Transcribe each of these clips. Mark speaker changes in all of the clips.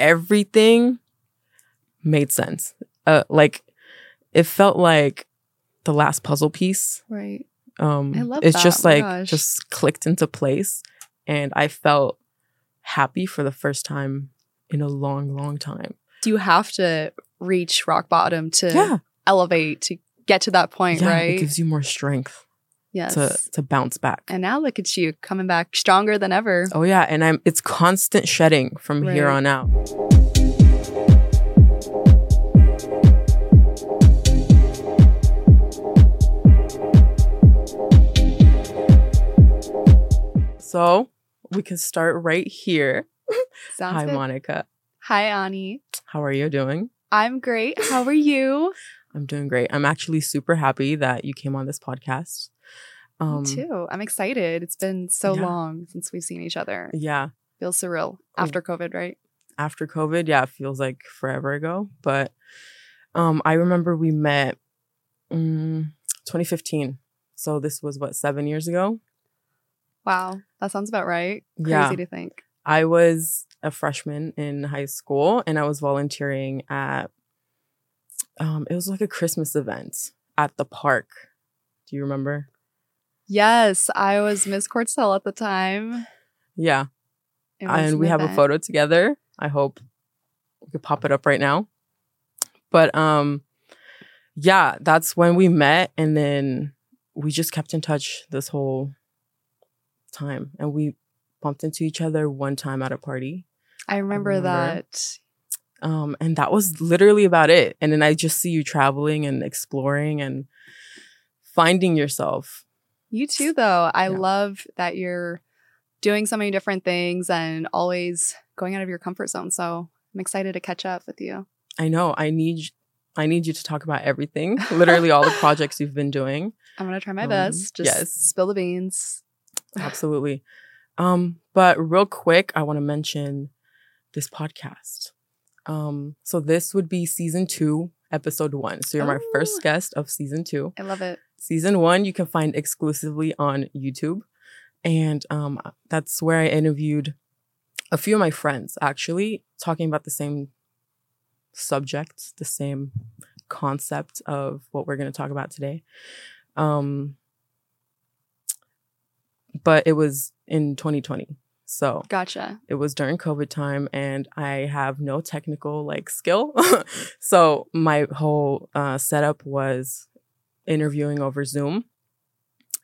Speaker 1: everything made sense. Uh, like it felt like the last puzzle piece.
Speaker 2: Right.
Speaker 1: Um,
Speaker 2: I love
Speaker 1: it's
Speaker 2: that.
Speaker 1: just
Speaker 2: Oh
Speaker 1: like just clicked into place, and I felt happy for the first time in a long, long time.
Speaker 2: Do you have to reach rock bottom to
Speaker 1: yeah,
Speaker 2: elevate to get to that point,
Speaker 1: yeah, it gives you more strength
Speaker 2: yes.
Speaker 1: to to bounce back.
Speaker 2: and now look at you coming back stronger than ever.
Speaker 1: Oh yeah, and I'm it's constant shedding from here on out. So we can start right here.
Speaker 2: Sounds
Speaker 1: Hi,
Speaker 2: good.
Speaker 1: Monica.
Speaker 2: Hi, Ani.
Speaker 1: How are you doing?
Speaker 2: I'm great. How are you?
Speaker 1: I'm doing great. I'm actually super happy that you came on this podcast. Um,
Speaker 2: Me too. I'm excited. It's been so
Speaker 1: yeah.
Speaker 2: long since we've seen each other.
Speaker 1: Yeah.
Speaker 2: Feels surreal
Speaker 1: Oh.
Speaker 2: after COVID, right?
Speaker 1: after COVID, yeah, it feels like forever ago. But um, I remember we met mm, 2015. So this was what seven years ago.
Speaker 2: Wow, that sounds about right. Crazy
Speaker 1: Yeah.
Speaker 2: to think.
Speaker 1: I was a freshman in high school, and I was volunteering at. Um, it was like a Christmas event at the park. Do you remember?
Speaker 2: Yes, I was Miss Quartz Hill at the time.
Speaker 1: Yeah, and
Speaker 2: an
Speaker 1: we have a photo together. I hope we could pop it up right now. But um yeah, that's when we met and then we just kept in touch this whole time and we bumped into each other one time at a party.
Speaker 2: I remember,
Speaker 1: remember.
Speaker 2: that.
Speaker 1: Um and that was literally about it. And then I just see you traveling and exploring and finding yourself.
Speaker 2: You too, though. I
Speaker 1: Yeah.
Speaker 2: love that you're doing so many different things and always going out of your comfort zone. So I'm excited to catch up with you.
Speaker 1: I know I need I need you to talk about everything, literally all the projects you've been doing.
Speaker 2: I'm gonna try my
Speaker 1: Um,
Speaker 2: best. Just
Speaker 1: yes.
Speaker 2: spill the beans.
Speaker 1: Absolutely. Um, but real quick, I want to mention this podcast. Um, so this would be season two, episode one. So you're my
Speaker 2: Oh.
Speaker 1: first guest of season two.
Speaker 2: I love it.
Speaker 1: Season one, you can find exclusively on YouTube. And um, that's where I interviewed a few of my friends, actually, talking about the same subject, the same concept of what we're going to talk about today. Um, but it was in 2020. So
Speaker 2: Gotcha.
Speaker 1: it was during COVID time and I have no technical like skill. so my whole uh, setup was interviewing over Zoom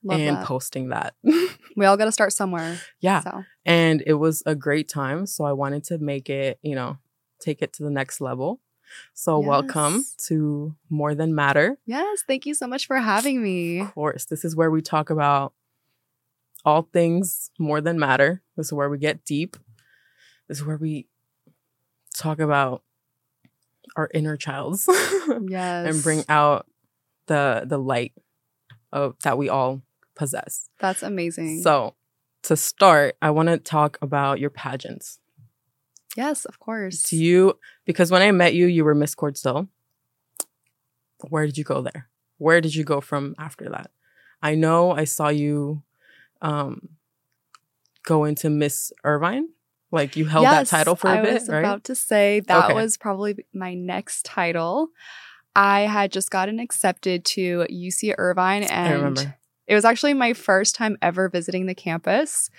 Speaker 2: Love
Speaker 1: and
Speaker 2: that.
Speaker 1: posting that.
Speaker 2: we all got to start somewhere.
Speaker 1: yeah.
Speaker 2: So
Speaker 1: And it was a great time. So I wanted to make it, you know, take it to the next level. So welcome to More Than Matter.
Speaker 2: yes, thank you so much for having me.
Speaker 1: Of course, this is where we talk about all things more than matter. This is where we get deep. This is where we talk about our inner childs
Speaker 2: Yes.
Speaker 1: and bring out the the light of that we all possess.
Speaker 2: That's amazing.
Speaker 1: So, to start, I want to talk about your pageants.
Speaker 2: yes, of course.
Speaker 1: Do you because when I met you, you were Miss Quartz Hill. Where did you go there? Where did you go from after that? I know I saw you um go into Miss Irvine. Like you held
Speaker 2: Yes,
Speaker 1: that title for a
Speaker 2: I
Speaker 1: bit,
Speaker 2: I
Speaker 1: was
Speaker 2: about to say that
Speaker 1: Okay.
Speaker 2: was probably my next title. I had just gotten accepted to UC Irvine and it was actually my first time ever visiting the campus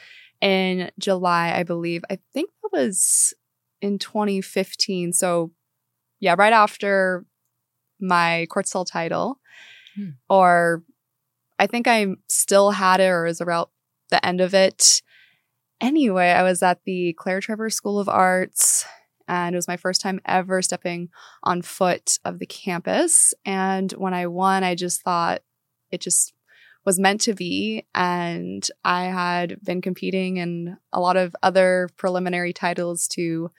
Speaker 2: in July, I believe. I think that was in 2015. So, yeah, right after my Quartz Hill title,
Speaker 1: Hmm.
Speaker 2: or I think I still had it or was around the end of it. Anyway, I was at the Claire Trevor School of Arts, and it was my first time ever stepping on foot of the campus. And when I won, I just thought it just was meant to be. And I had been competing in a lot of other preliminary titles to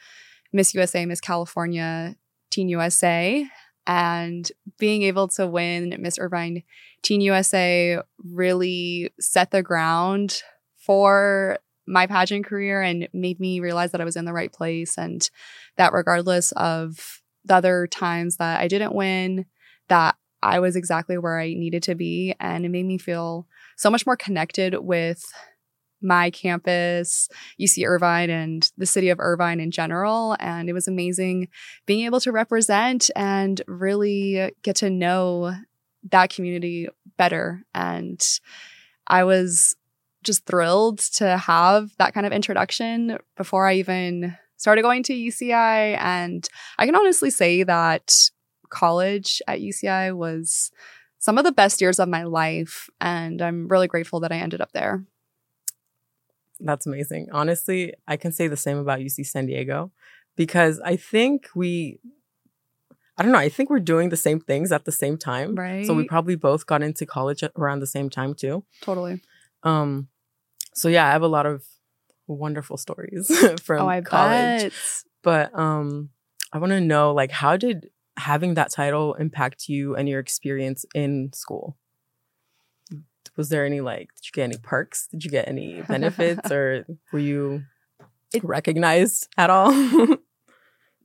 Speaker 2: Miss USA, Miss California, Teen USA. And being able to win Miss Irvine Teen USA really set the ground for my pageant career and made me realize that I was in the right place and that regardless of the other times that I didn't win, that I was exactly where I needed to be. And it made me feel so much more connected with my campus, UC Irvine, and the city of Irvine in general. And it was amazing being able to represent and really get to know that community better. And I was just thrilled to have that kind of introduction before I even started going to UCI. And I can honestly say that college at UCI was some of the best years of my life. And I'm really grateful that I ended up there.
Speaker 1: That's amazing. Honestly, I can say the same about UC San Diego because I think we I don't know, I think we're doing the same things at the same time.
Speaker 2: Right.
Speaker 1: So we probably both got into college around the same time too.
Speaker 2: Totally.
Speaker 1: Um so yeah, I have a lot of wonderful stories from
Speaker 2: oh,
Speaker 1: college.
Speaker 2: bet.
Speaker 1: But um I want to know like how did having that title impact you and your experience in school? Was there any like did you get any perks? Did you get any benefits or were you
Speaker 2: It-
Speaker 1: recognized at all?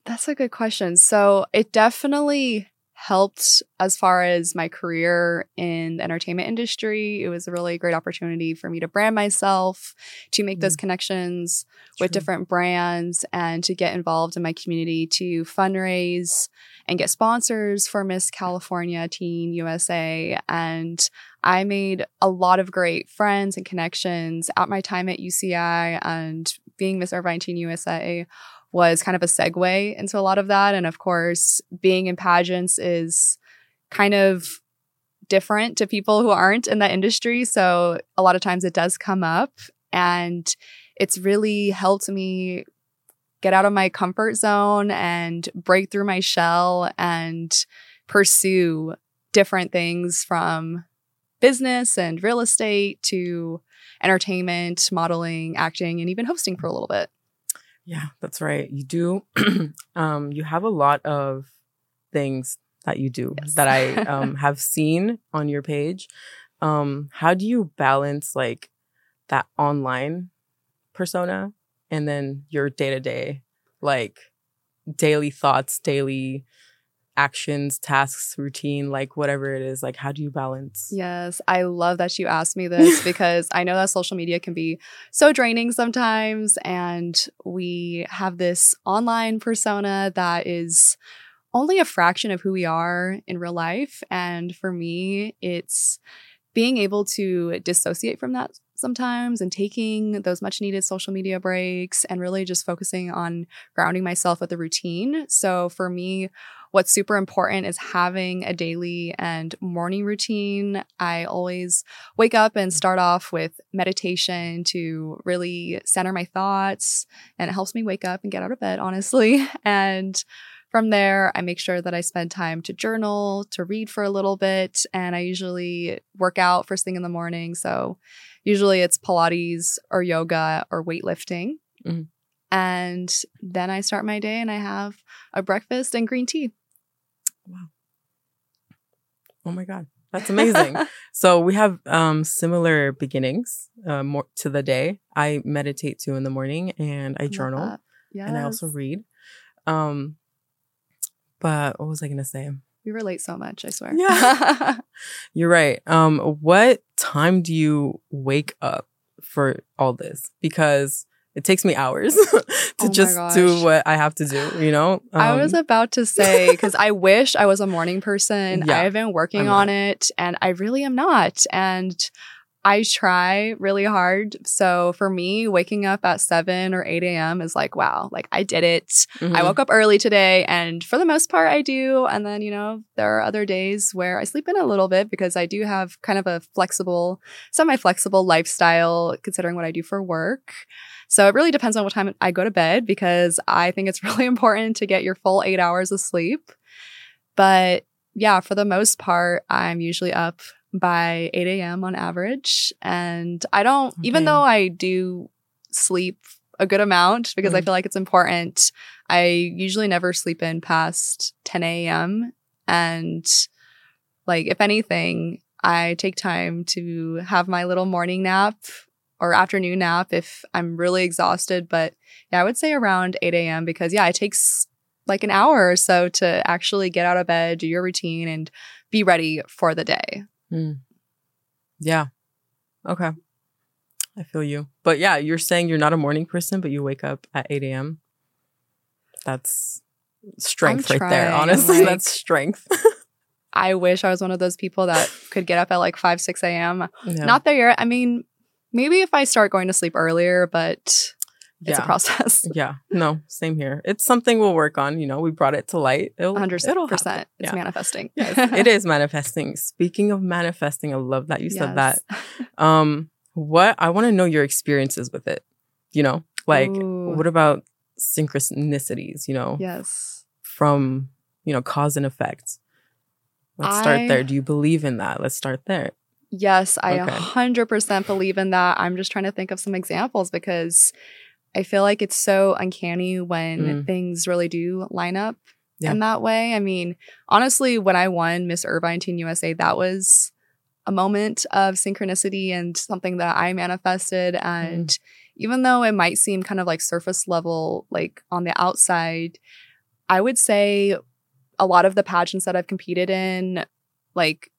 Speaker 2: That's a good question. So it definitely helped as far as my career in the entertainment industry. It was a really great opportunity for me to brand myself, to make those mm. connections with different brands, and to get involved in my community to fundraise and get sponsors for Miss California Teen USA. And I made a lot of great friends and connections at my time at UCI and being Miss Irvine Teen USA was kind of a segue into a lot of that. And of course, being in pageants is kind of different to people who aren't in that industry. So a lot of times it does come up and it's really helped me get out of my comfort zone and break through my shell and pursue different things from business and real estate to entertainment, modeling, acting, and even hosting for a little bit.
Speaker 1: Yeah, that's right. You do. um, you have a lot of things that you do
Speaker 2: Yes.
Speaker 1: that I um, have seen on your page. Um, how do you balance like that online persona and then your day to day, like daily thoughts, daily actions, tasks, routine, like whatever it is? Like, how do you balance?
Speaker 2: Yes, I love that you asked me this because I know that social media can be so draining sometimes. And we have this online persona that is only a fraction of who we are in real life. And for me, it's being able to dissociate from that sometimes and taking those much needed social media breaks and really just focusing on grounding myself with a routine. So for me, what's super important is having a daily and morning routine. I always wake up and start off with meditation to really center my thoughts, and it helps me wake up and get out of bed, honestly. And from there, I make sure that I spend time to journal, to read for a little bit, and I usually work out first thing in the morning. So usually it's Pilates or yoga or weightlifting.
Speaker 1: Mhm.
Speaker 2: And then I start my day and I have a breakfast and green tea.
Speaker 1: Oh my god, that's amazing. so we have um similar beginnings uh, more to the day. I meditate too in the morning and I journal.
Speaker 2: Yes.
Speaker 1: and I also read. Um but what was I going to say?
Speaker 2: We relate so much, I swear.
Speaker 1: Yeah. You're right. Um what time do you wake up for all this? Because it takes me hours to
Speaker 2: Oh
Speaker 1: just
Speaker 2: gosh.
Speaker 1: do what I have to do, you know?
Speaker 2: I was
Speaker 1: Um,
Speaker 2: about to say because I wish I was a morning person.
Speaker 1: Yeah,
Speaker 2: I have been working
Speaker 1: I'm
Speaker 2: on
Speaker 1: not.
Speaker 2: it and I really am not. And I try really hard. So for me, waking up at 7 or 8 a.m. is like, wow, like I did it.
Speaker 1: mhm.
Speaker 2: I woke up early today and for the most part I do. And then, you know, there are other days where I sleep in a little bit because I do have kind of a flexible, semi flexible lifestyle considering what I do for work. So it really depends on what time I go to bed because I think it's really important to get your full eight hours of sleep. But yeah, for the most part, I'm usually up by 8 a.m. on average. And I don't, even though I do sleep a good amount because I
Speaker 1: Mm.
Speaker 2: feel like it's important, I usually never sleep in past 10 a.m. And like, if anything, I take time to have my little morning nap or afternoon nap if I'm really exhausted. But yeah, I would say around 8 a.m. because yeah, it takes like an hour or so to actually get out of bed, do your routine, and be ready for the day.
Speaker 1: Mm. Yeah. Okay. I feel you. But yeah, you're saying you're not a morning person, but you wake up at 8 a.m. That's strength right there. Honestly,
Speaker 2: like-
Speaker 1: that's strength.
Speaker 2: I wish I was one of those people that could get up at like 5, 6 a.m.
Speaker 1: Yeah.
Speaker 2: Not there yet. I mean, maybe if I start going to sleep earlier, but it's
Speaker 1: yeah.
Speaker 2: a process.
Speaker 1: Yeah. No, same here. It's something we'll work on. You know, we brought it to light. It'll,
Speaker 2: 100%.
Speaker 1: it'll happen.
Speaker 2: It's
Speaker 1: Yeah.
Speaker 2: manifesting.
Speaker 1: Yes, it is manifesting. Speaking of manifesting, I love that you said that. Um, what I want to know your experiences with it. You know, like
Speaker 2: Ooh.
Speaker 1: what about synchronicities? You know,
Speaker 2: Yes.
Speaker 1: from you know cause and effect. Let's start there. Do you believe in that? Let's start there.
Speaker 2: Yes, I
Speaker 1: Okay.
Speaker 2: 100% believe in that. I'm just trying to think of some examples because I feel like it's so uncanny when
Speaker 1: Mm.
Speaker 2: things really do line up
Speaker 1: Yeah.
Speaker 2: in that way. I mean, honestly, when I won Miss Irvine Teen USA, that was a moment of synchronicity and something that I manifested. And even though it might seem kind of like surface level, like on the outside, I would say a lot of the pageants that I've competed in, like,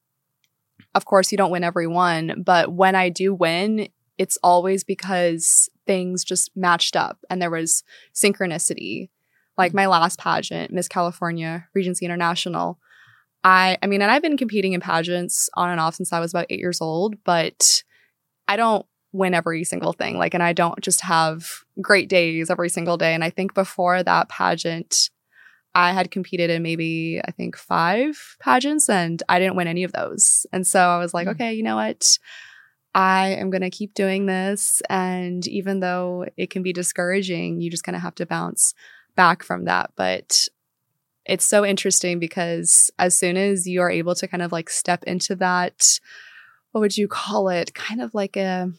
Speaker 2: of course, you don't win every one, but when I do win, it's always because things just matched up and there was synchronicity. Like mm. my last pageant, Miss California Regency International. I I mean, and I've been competing in pageants on and off since I was about 8 years old, but I don't win every single thing. Like and I don't just have great days every single day. And I think before that pageant, I had competed in maybe I think 5 pageants and I didn't win any of those. And so I was like,
Speaker 1: Mm.
Speaker 2: okay, you know what? I am going to keep doing this. And even though it can be discouraging, you just kind of have to bounce back from that. But it's so interesting because as soon as you are able to kind of like step into that, what would you call it? Kind of like a,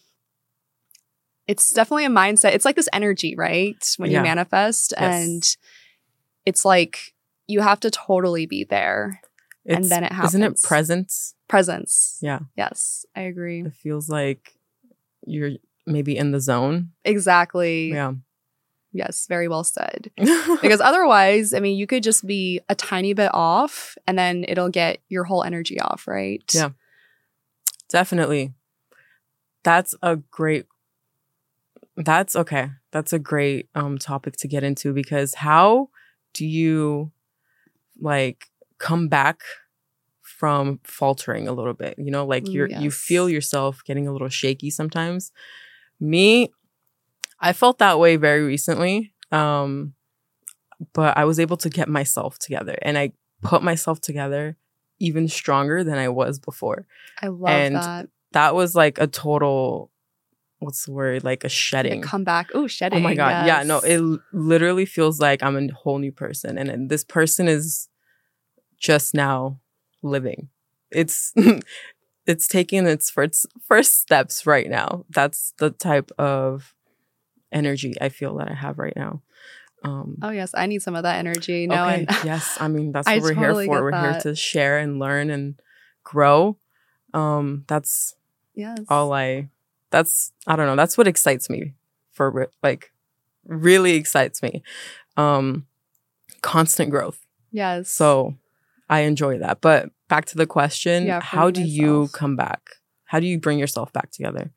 Speaker 2: it's definitely a mindset. It's like this energy, right? When
Speaker 1: Yeah.
Speaker 2: you manifest.
Speaker 1: Yes.
Speaker 2: And it's like you have to totally be there. And then it happens.
Speaker 1: Isn't it presence?
Speaker 2: Presence.
Speaker 1: Yeah.
Speaker 2: Yes, I agree.
Speaker 1: It feels like you're maybe in the zone.
Speaker 2: Exactly.
Speaker 1: Yeah.
Speaker 2: Yes, very well said. Because otherwise, I mean, you could just be a tiny bit off and then it'll get your whole energy off, right?
Speaker 1: Yeah. Definitely. That's a great that's okay. That's a great um topic to get into because how do you like come back from faltering a little bit? You know, like you're you feel yourself getting a little shaky sometimes. Me, I felt that way very recently. Um but I was able to get myself together and I put myself together even stronger than I was before
Speaker 2: I love
Speaker 1: And
Speaker 2: that.
Speaker 1: that was like a total what's the word like a shedding
Speaker 2: comeback. Oh, shedding.
Speaker 1: oh my god yeah no it literally feels like i'm a whole new person and, and this person is just now living it's it's taking its first first steps right now that's the type of energy i feel that i have right now um
Speaker 2: Oh, yes. I need some of that energy. No,
Speaker 1: okay,
Speaker 2: and
Speaker 1: yes i mean that's
Speaker 2: I
Speaker 1: what we're
Speaker 2: totally
Speaker 1: here for we're here to share and learn and grow um that's
Speaker 2: yes.
Speaker 1: all I that's I don't know that's what excites me for like really excites me um constant growth
Speaker 2: yes.
Speaker 1: so I enjoy that but back to the question
Speaker 2: Yeah,
Speaker 1: how do you come back how do you bring yourself back together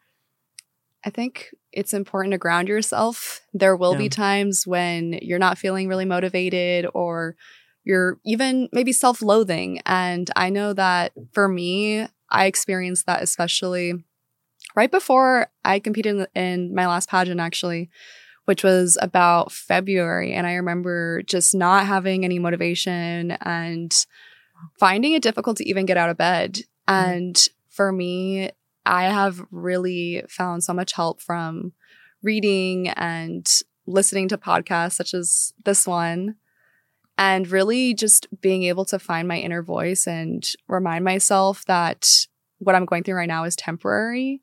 Speaker 2: I think it's important to ground yourself. There will
Speaker 1: Yeah.
Speaker 2: be times when you're not feeling really motivated or you're even maybe self loathing. And I know that for me, I experienced that especially right before I competed in, in my last pageant, actually, which was about February. And I remember just not having any motivation and finding it difficult to even get out of bed. Mm-hmm. And for me, I have really found so much help from reading and listening to podcasts such as this one and really just being able to find my inner voice and remind myself that what I'm going through right now is temporary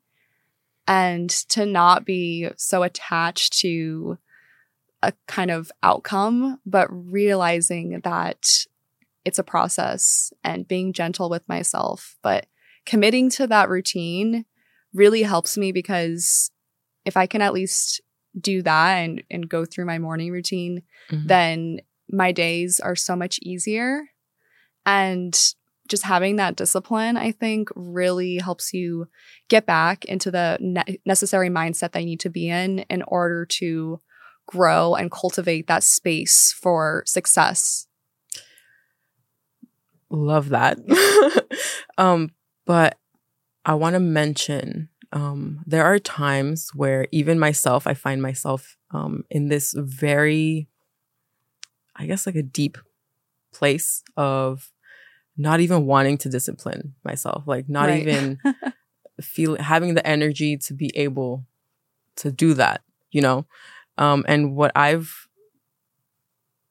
Speaker 2: and to not be so attached to a kind of outcome, but realizing that it's a process and being gentle with myself. But committing to that routine really helps me because if I can at least do that and, and go through my morning routine,
Speaker 1: Mhm.
Speaker 2: then my days are so much easier. And just having that discipline, I think, really helps you get back into the ne- necessary mindset that you need to be in in order to grow and cultivate that space for success.
Speaker 1: Love that. um, but I want to mention um, there are times where even myself, I find myself um, in this very, I guess, like a deep place of not even wanting to discipline myself, like not right. even feel having the energy to be able to do that, you know? Um, and what I've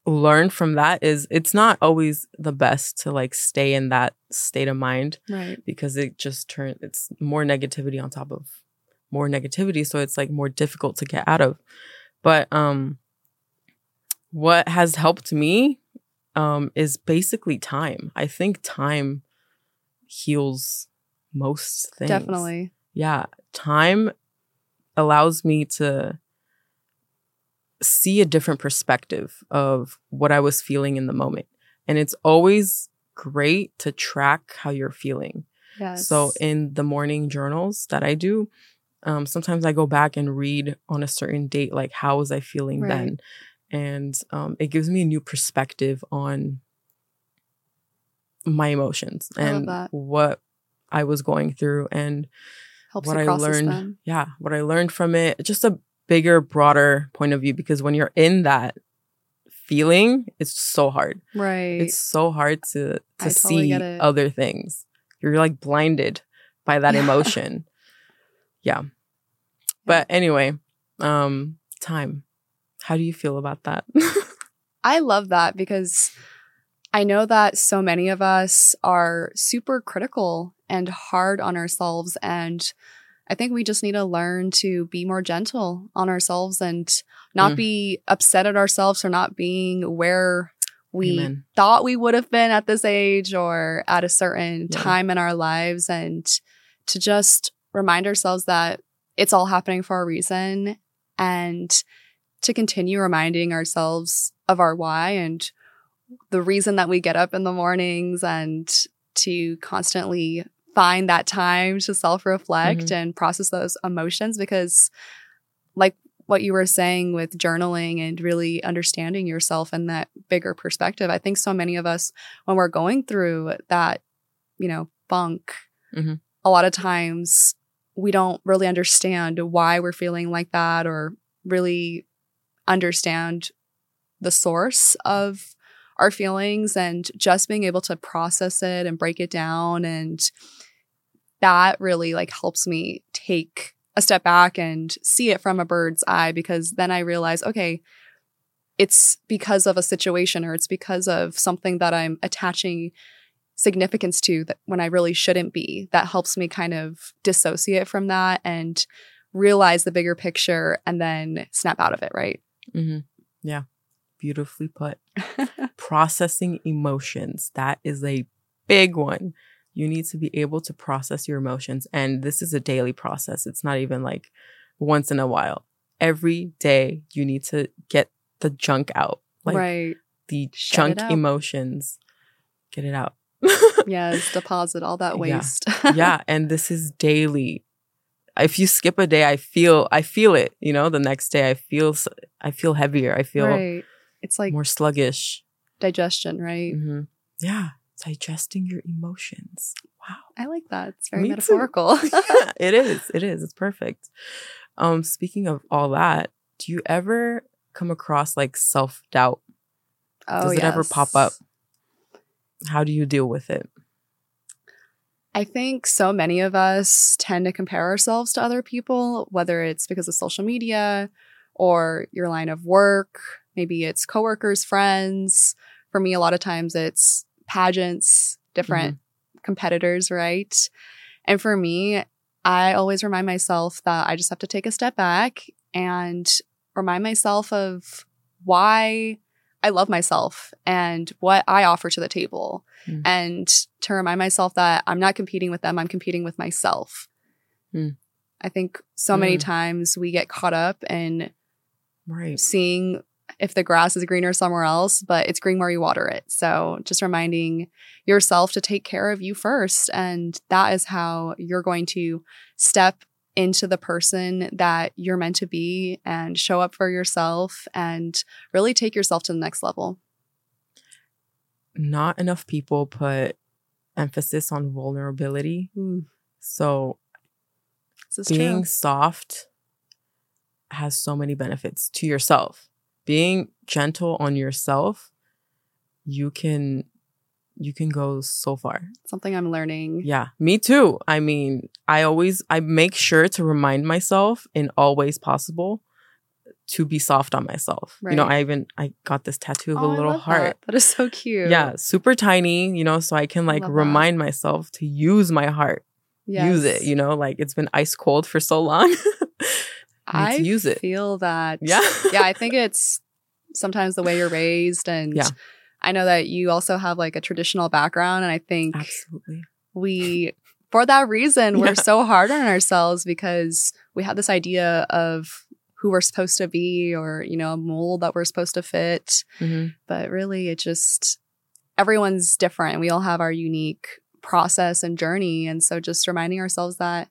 Speaker 1: learned from that is it's not always the best to like stay in that state of mind.
Speaker 2: Right.
Speaker 1: Because it just turns, it's more negativity on top of more negativity. So it's like more difficult to get out of. But, um, what has helped me um, is basically time. I think time heals most things.
Speaker 2: Definitely.
Speaker 1: Yeah. Time allows me to see a different perspective of what I was feeling in the moment. And it's always great to track how you're feeling.
Speaker 2: Yes.
Speaker 1: So in the morning journals that I do, um, sometimes I go back and read on a certain date, like how was I feeling right. then? And um, it gives me a new perspective on my emotions and what I was going through and
Speaker 2: Helps
Speaker 1: what
Speaker 2: I
Speaker 1: learned.
Speaker 2: Them.
Speaker 1: Yeah, what I learned from it. Just a bigger, broader point of view because when you're in that feeling, it's so hard.
Speaker 2: Right.
Speaker 1: It's so hard to to see other things. You're like blinded by that emotion. yeah. But anyway, um, time. How do you feel about that?
Speaker 2: I love that because I know that so many of us are super critical and hard on ourselves. And I think we just need to learn to be more gentle on ourselves and not mm. be upset at ourselves for not being where we Amen. thought we would have been at this age or at a certain yeah. time in our lives. And to just remind ourselves that it's all happening for a reason. And to continue reminding ourselves of our why and the reason that we get up in the mornings and to constantly find that time to self reflect mm-hmm. and process those emotions because, like what you were saying with journaling and really understanding yourself and that bigger perspective, I think so many of us, when we're going through that, you know, funk, mm-hmm. a lot of times we don't really understand why we're feeling like that or really understand the source of our feelings and just being able to process it and break it down. And that really like helps me take a step back and see it from a bird's eye because then I realize okay it's because of a situation or it's because of something that I'm attaching significance to that when I really shouldn't be. That helps me kind of dissociate from that and realize the bigger picture and then snap out of it right
Speaker 1: Mm-hmm. Yeah. Beautifully put. Processing emotions. That is a big one. You need to be able to process your emotions. And this is a daily process. It's not even like once in a while. Every day you need to get the junk out. Like
Speaker 2: right.
Speaker 1: the Shut junk emotions. Get it out.
Speaker 2: yes, deposit all that waste.
Speaker 1: Yeah. yeah. And this is daily if you skip a day, I feel I feel it. You know, the next day I feel I feel heavier. I feel
Speaker 2: right. It's like
Speaker 1: more sluggish.
Speaker 2: Digestion, right?
Speaker 1: Mm-hmm. Yeah, digesting your emotions. Wow,
Speaker 2: I like that. It's very Me metaphorical.
Speaker 1: yeah, it is. It is. It's perfect. Um, speaking of all that, do you ever come across like self doubt?
Speaker 2: Oh,
Speaker 1: Does it
Speaker 2: yes.
Speaker 1: ever pop up? How do you deal with it?
Speaker 2: I think so many of us tend to compare ourselves to other people, whether it's because of social media or your line of work, maybe it's coworkers, friends. For me, a lot of times it's pageants, different mm-hmm. competitors, right? And for me, I always remind myself that I just have to take a step back and remind myself of why I love myself and what I offer to the table. Mm. And to remind myself that I'm not competing with them, I'm competing with myself. Mm. I think so many mm. times we get caught up in
Speaker 1: right.
Speaker 2: seeing if the grass is greener somewhere else, but it's green where you water it. So just reminding yourself to take care of you first. And that is how you're going to step into the person that you're meant to be and show up for yourself and really take yourself to the next level.
Speaker 1: Not enough people put emphasis on vulnerability.
Speaker 2: Mm,
Speaker 1: So being
Speaker 2: true.
Speaker 1: soft has so many benefits to yourself. Being gentle on yourself, you can you can go so far.
Speaker 2: Something I'm learning.
Speaker 1: Yeah, me too. I mean, I always I make sure to remind myself in all ways possible to be soft on myself. You know, I even I got this tattoo of
Speaker 2: Oh,
Speaker 1: a little heart.
Speaker 2: That. that is so cute.
Speaker 1: Yeah, super tiny, you know, so I can like
Speaker 2: Love that.
Speaker 1: remind myself to use my heart. Use it, you know, like it's been ice cold for so long.
Speaker 2: I
Speaker 1: use it.
Speaker 2: feel that.
Speaker 1: yeah.
Speaker 2: yeah, I think it's sometimes the way you're raised. And
Speaker 1: Yeah.
Speaker 2: I know that you also have like a traditional background. And I think
Speaker 1: Absolutely.
Speaker 2: we, for that reason, we're
Speaker 1: Yeah.
Speaker 2: so hard on ourselves because we have this idea of who we're supposed to be or, you know, a mold that we're supposed to fit.
Speaker 1: Mhm.
Speaker 2: But really, it just, everyone's different. We all have our unique process and journey. And so just reminding ourselves that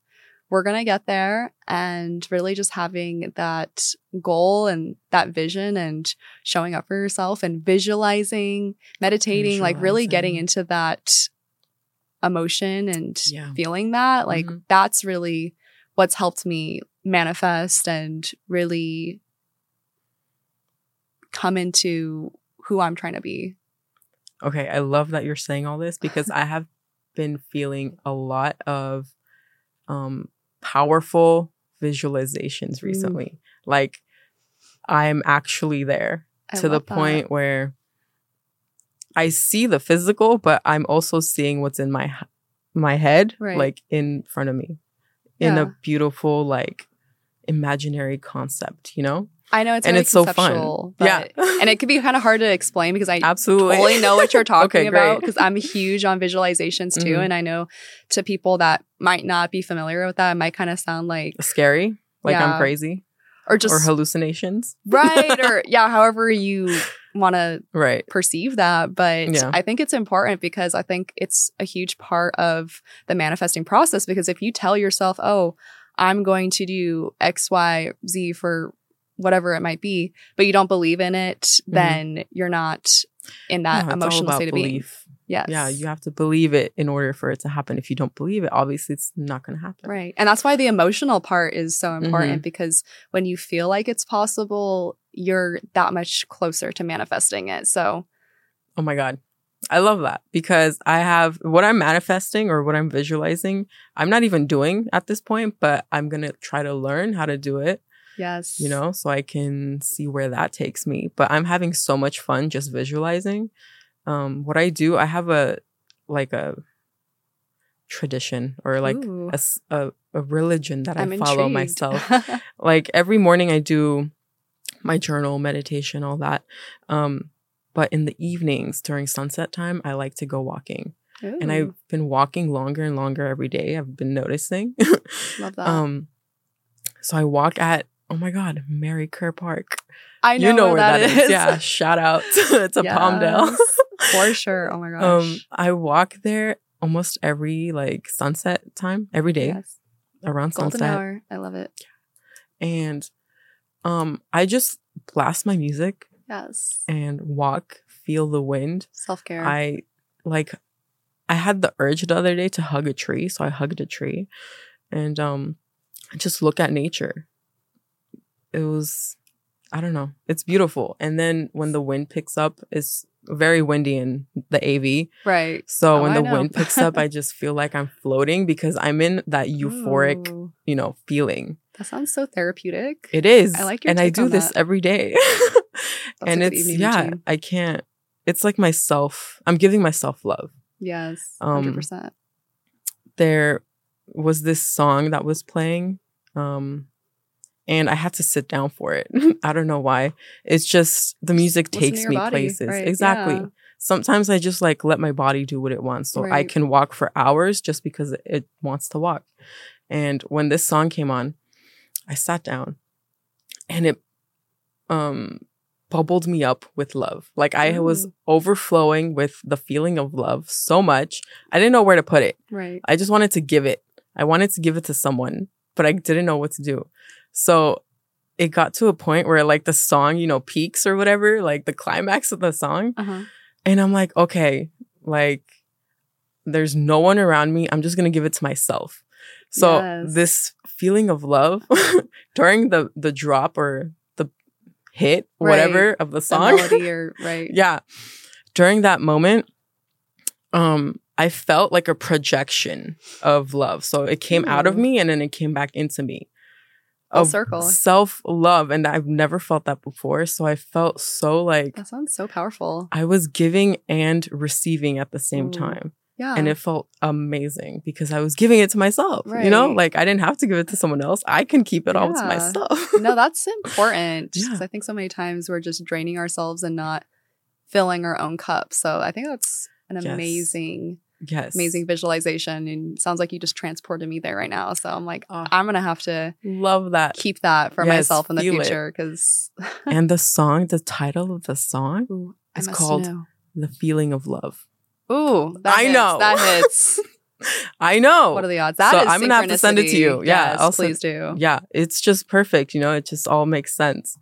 Speaker 2: we're going to get there and really just having that goal and that vision and showing up for yourself and visualizing, meditating, like really getting into that emotion and
Speaker 1: Yeah.
Speaker 2: feeling that. Like
Speaker 1: Mhm.
Speaker 2: that's really what's helped me manifest and really come into who I'm trying to be.
Speaker 1: Okay, I love that you're saying all this because I have been feeling a lot of um powerful visualizations
Speaker 2: Mm.
Speaker 1: recently. Like I'm actually there
Speaker 2: I
Speaker 1: to the
Speaker 2: love that.
Speaker 1: point where I see the physical, but I'm also seeing what's in my my head,
Speaker 2: Right.
Speaker 1: like in front of me, in
Speaker 2: Yeah.
Speaker 1: a beautiful like imaginary concept. You know,
Speaker 2: I know it's
Speaker 1: and
Speaker 2: very
Speaker 1: it's so fun. yeah,
Speaker 2: and it can be kind of hard to explain because I
Speaker 1: absolutely
Speaker 2: totally know what you're talking
Speaker 1: Okay,
Speaker 2: about because I'm huge on visualizations too.
Speaker 1: Mhm.
Speaker 2: And I know to people that might not be familiar with that, it might kind of sound like,
Speaker 1: scary. Like
Speaker 2: Yeah.
Speaker 1: I'm crazy
Speaker 2: or just
Speaker 1: or hallucinations.
Speaker 2: right, or yeah, however you want to
Speaker 1: Right.
Speaker 2: perceive that. But
Speaker 1: Yeah.
Speaker 2: I think it's important because I think it's a huge part of the manifesting process. Because if you tell yourself, oh, I'm going to do X, Y, Z for whatever it might be, but you don't believe in it, then you're not in that
Speaker 1: Mm-hmm. All
Speaker 2: emotional state of being.
Speaker 1: belief.
Speaker 2: Yes.
Speaker 1: Yeah, you have to believe it in order for it to happen. If you don't believe it, obviously it's not going to happen.
Speaker 2: Right. And that's why the emotional part is so important
Speaker 1: Mhm.
Speaker 2: because when you feel like it's possible, you're that much closer to manifesting it. So,
Speaker 1: Oh my God. I love that because I have what I'm manifesting or what I'm visualizing, I'm not even doing at this point, but I'm going to try to learn how to do it,
Speaker 2: yes.
Speaker 1: you know, so I can see where that takes me. But I'm having so much fun just visualizing. Um, what I do, I have a like a tradition or like a a, a, religion that I
Speaker 2: I'm
Speaker 1: follow
Speaker 2: intrigued.
Speaker 1: myself. like every morning I do my journal, meditation, all that. Um, but in the evenings during sunset time, I like to go walking. And I've been walking longer and longer every day. I've been noticing.
Speaker 2: love that.
Speaker 1: um, so I walk at oh my god, Marie Kerr Park.
Speaker 2: I know,
Speaker 1: you know where
Speaker 2: that
Speaker 1: that is.
Speaker 2: is.
Speaker 1: Yeah, shout out to Palmdale.
Speaker 2: Yes, For sure. Oh my gosh.
Speaker 1: um, I walk there almost every like sunset time, every day
Speaker 2: Yes.
Speaker 1: around
Speaker 2: Golden
Speaker 1: sunset.
Speaker 2: hour. I love it.
Speaker 1: and um i just blast my music
Speaker 2: Yes.
Speaker 1: and walk feel the wind
Speaker 2: Self care.
Speaker 1: i like i had the urge the other day to hug a tree so i hugged a tree and um just look at nature it was i don't know it's beautiful and then when the wind picks up it's very windy in the av
Speaker 2: right.
Speaker 1: so
Speaker 2: Oh,
Speaker 1: when the wind picks up i just feel like i'm floating because i'm in that euphoric
Speaker 2: Ooh,
Speaker 1: you know feeling
Speaker 2: that sounds so therapeutic.
Speaker 1: It is.
Speaker 2: I like your
Speaker 1: and I do this
Speaker 2: that.
Speaker 1: every day. And it's yeah,
Speaker 2: routine.
Speaker 1: I can't it's like myself. I'm giving myself love.
Speaker 2: Yes.
Speaker 1: Um,
Speaker 2: 100%.
Speaker 1: There was this song that was playing um and I had to sit down for it. I don't know why. It's just the music
Speaker 2: to
Speaker 1: takes me
Speaker 2: body,
Speaker 1: places.
Speaker 2: right,
Speaker 1: Exactly.
Speaker 2: yeah.
Speaker 1: Sometimes I just like let my body do what it wants. So I can walk for hours just because it- it wants to walk. And when this song came on, I sat down and it um bubbled me up with love. Like I was overflowing with the feeling of love so much. I didn't know where to put it.
Speaker 2: Right.
Speaker 1: I just wanted to give it. I wanted to give it to someone, but I didn't know what to do. So it got to a point where like the song, you know, peaks or whatever, like the climax of the song.
Speaker 2: Uh-huh.
Speaker 1: And I'm like, okay, like there's no one around me. I'm just going to give it to myself. So
Speaker 2: Yes.
Speaker 1: this feeling of love during the the drop or the hit,
Speaker 2: Right.
Speaker 1: whatever of the
Speaker 2: The
Speaker 1: song.
Speaker 2: melody or right.
Speaker 1: yeah. During that moment, um, I felt like a projection of love. So it came out of me and then it came back into me. Of
Speaker 2: circle.
Speaker 1: Self love. And I've never felt that before. So I felt so like
Speaker 2: That sounds so powerful.
Speaker 1: I was giving and receiving at the same
Speaker 2: Ooh.
Speaker 1: time.
Speaker 2: Yeah.
Speaker 1: And it felt amazing because I was giving it to myself. You know, like I didn't have to give it to someone else. I can keep it all to myself.
Speaker 2: no, that's important because
Speaker 1: Yeah.
Speaker 2: I think so many times we're just draining ourselves and not filling our own cup. So I think that's an
Speaker 1: Yes.
Speaker 2: amazing,
Speaker 1: yes.
Speaker 2: amazing visualization. And sounds like you just transported me there right now. So I'm like,
Speaker 1: Oh.
Speaker 2: I'm gonna have to
Speaker 1: Love that.
Speaker 2: keep that for
Speaker 1: Yes,
Speaker 2: myself in the future because
Speaker 1: and the song, the title of the song,
Speaker 2: I
Speaker 1: It's called-
Speaker 2: know.
Speaker 1: The Feeling of Love.
Speaker 2: Ooh, that
Speaker 1: I
Speaker 2: hits,
Speaker 1: know.
Speaker 2: that hits.
Speaker 1: I know.
Speaker 2: What are the odds? That
Speaker 1: So
Speaker 2: is
Speaker 1: I'm gonna have to send it to you. Yeah,
Speaker 2: yes,
Speaker 1: I'll send-
Speaker 2: please do.
Speaker 1: yeah, it's just perfect. You know, it just all makes sense.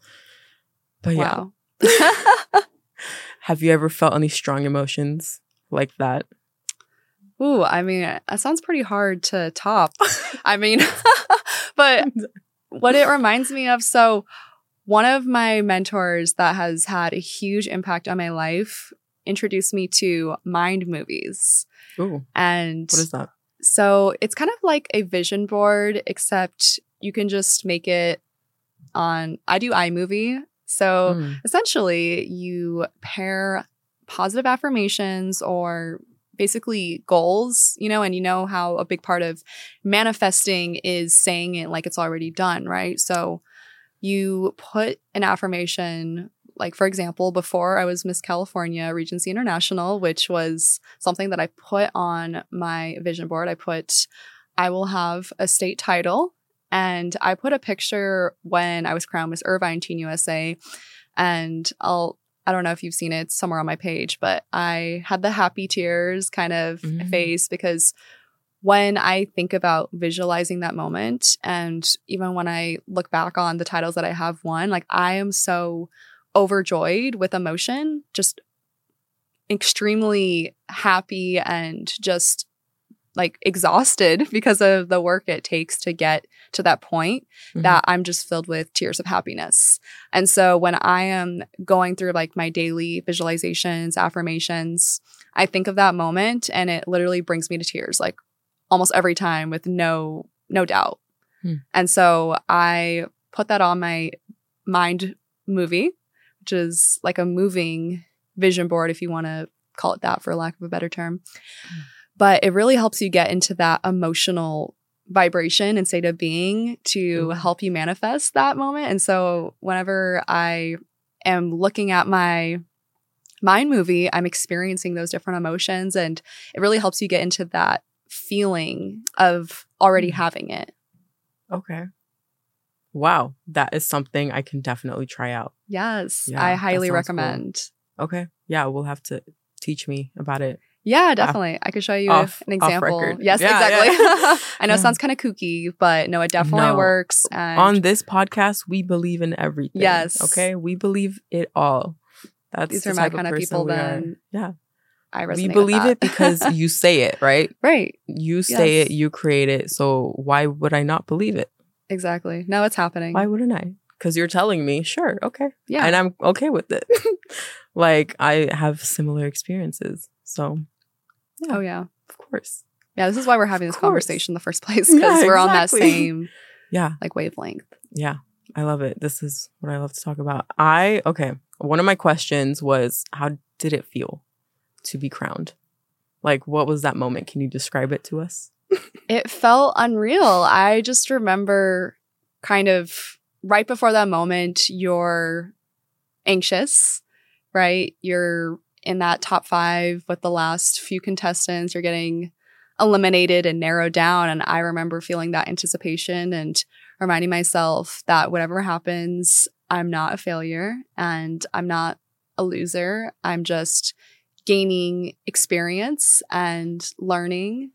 Speaker 1: But yeah,
Speaker 2: Wow.
Speaker 1: have you ever felt any strong emotions like that?
Speaker 2: Ooh, I mean, that sounds pretty hard to top. I mean, but what it reminds me of so one of my mentors that has had a huge impact on my life introduced me to mind movies.
Speaker 1: Ooh,
Speaker 2: And
Speaker 1: what is that?
Speaker 2: so it's kind of like a vision board, except you can just make it on, I do iMovie. So
Speaker 1: Mm,
Speaker 2: essentially you pair positive affirmations or basically goals, you know, and you know how a big part of manifesting is saying it like it's already done, right? So you put an affirmation like for example before i was miss california regency international which was something that i put on my vision board i put i will have a state title and i put a picture when i was crowned miss irvine teen usa and i'll i don't know if you've seen it somewhere on my page but i had the happy tears kind of
Speaker 1: Mm.
Speaker 2: face because when I think about visualizing that moment, and even when I look back on the titles that I have won, like I am so overjoyed with emotion, just extremely happy and just like exhausted because of the work it takes to get to that point
Speaker 1: Mhm.
Speaker 2: that I'm just filled with tears of happiness. And so when I am going through like my daily visualizations, affirmations, I think of that moment and it literally brings me to tears like almost every time with no no doubt.
Speaker 1: Hmm.
Speaker 2: And so I put that on my mind movie, which is like a moving vision board if you want to call it that for lack of a better term. But it really helps you get into that emotional vibration and state of being to
Speaker 1: Ooh.
Speaker 2: help you manifest that moment. And so whenever I am looking at my mind movie, I'm experiencing those different emotions and it really helps you get into that feeling of already
Speaker 1: Mm.
Speaker 2: having it.
Speaker 1: Okay. Wow, that is something I can definitely try out.
Speaker 2: Yes,
Speaker 1: Yeah,
Speaker 2: I highly
Speaker 1: sounds cool.
Speaker 2: recommend.
Speaker 1: Okay. Yeah, we'll have to teach me about it.
Speaker 2: Yeah, definitely. I could show you
Speaker 1: Off-
Speaker 2: an example. Yes,
Speaker 1: Yeah,
Speaker 2: exactly.
Speaker 1: yeah.
Speaker 2: I know
Speaker 1: Yeah.
Speaker 2: it sounds kind of kooky, but no, it definitely
Speaker 1: No.
Speaker 2: works. And
Speaker 1: On this podcast, we believe in everything.
Speaker 2: Yes.
Speaker 1: Okay. We believe it all. That's
Speaker 2: these
Speaker 1: the
Speaker 2: are my
Speaker 1: type
Speaker 2: kind of people. Then
Speaker 1: Yeah.
Speaker 2: I resonate
Speaker 1: We believe it because you say it, right?
Speaker 2: right,
Speaker 1: You say
Speaker 2: Yes.
Speaker 1: it, you create it. So why would I not believe it?
Speaker 2: exactly. Now it's happening.
Speaker 1: Why wouldn't I? Because you're telling me, sure, okay.
Speaker 2: yeah,
Speaker 1: And I'm okay with it. like I have similar experiences. So
Speaker 2: oh yeah,
Speaker 1: of course.
Speaker 2: yeah. This is why we're having this conversation in the first place because
Speaker 1: Yeah,
Speaker 2: we're on that same
Speaker 1: Yeah.
Speaker 2: like wavelength.
Speaker 1: Yeah, I love it. This is what I love to talk about. I, okay, one of my questions was how did it feel to be crowned? Like, what was that moment? Can you describe it to us?
Speaker 2: It felt unreal. I just remember kind of right before that moment, you're anxious, right? You're in that top five with the last few contestants. You're getting eliminated and narrowed down. And I remember feeling that anticipation and reminding myself that whatever happens, I'm not a failure and I'm not a loser. I'm just gaining experience and learning.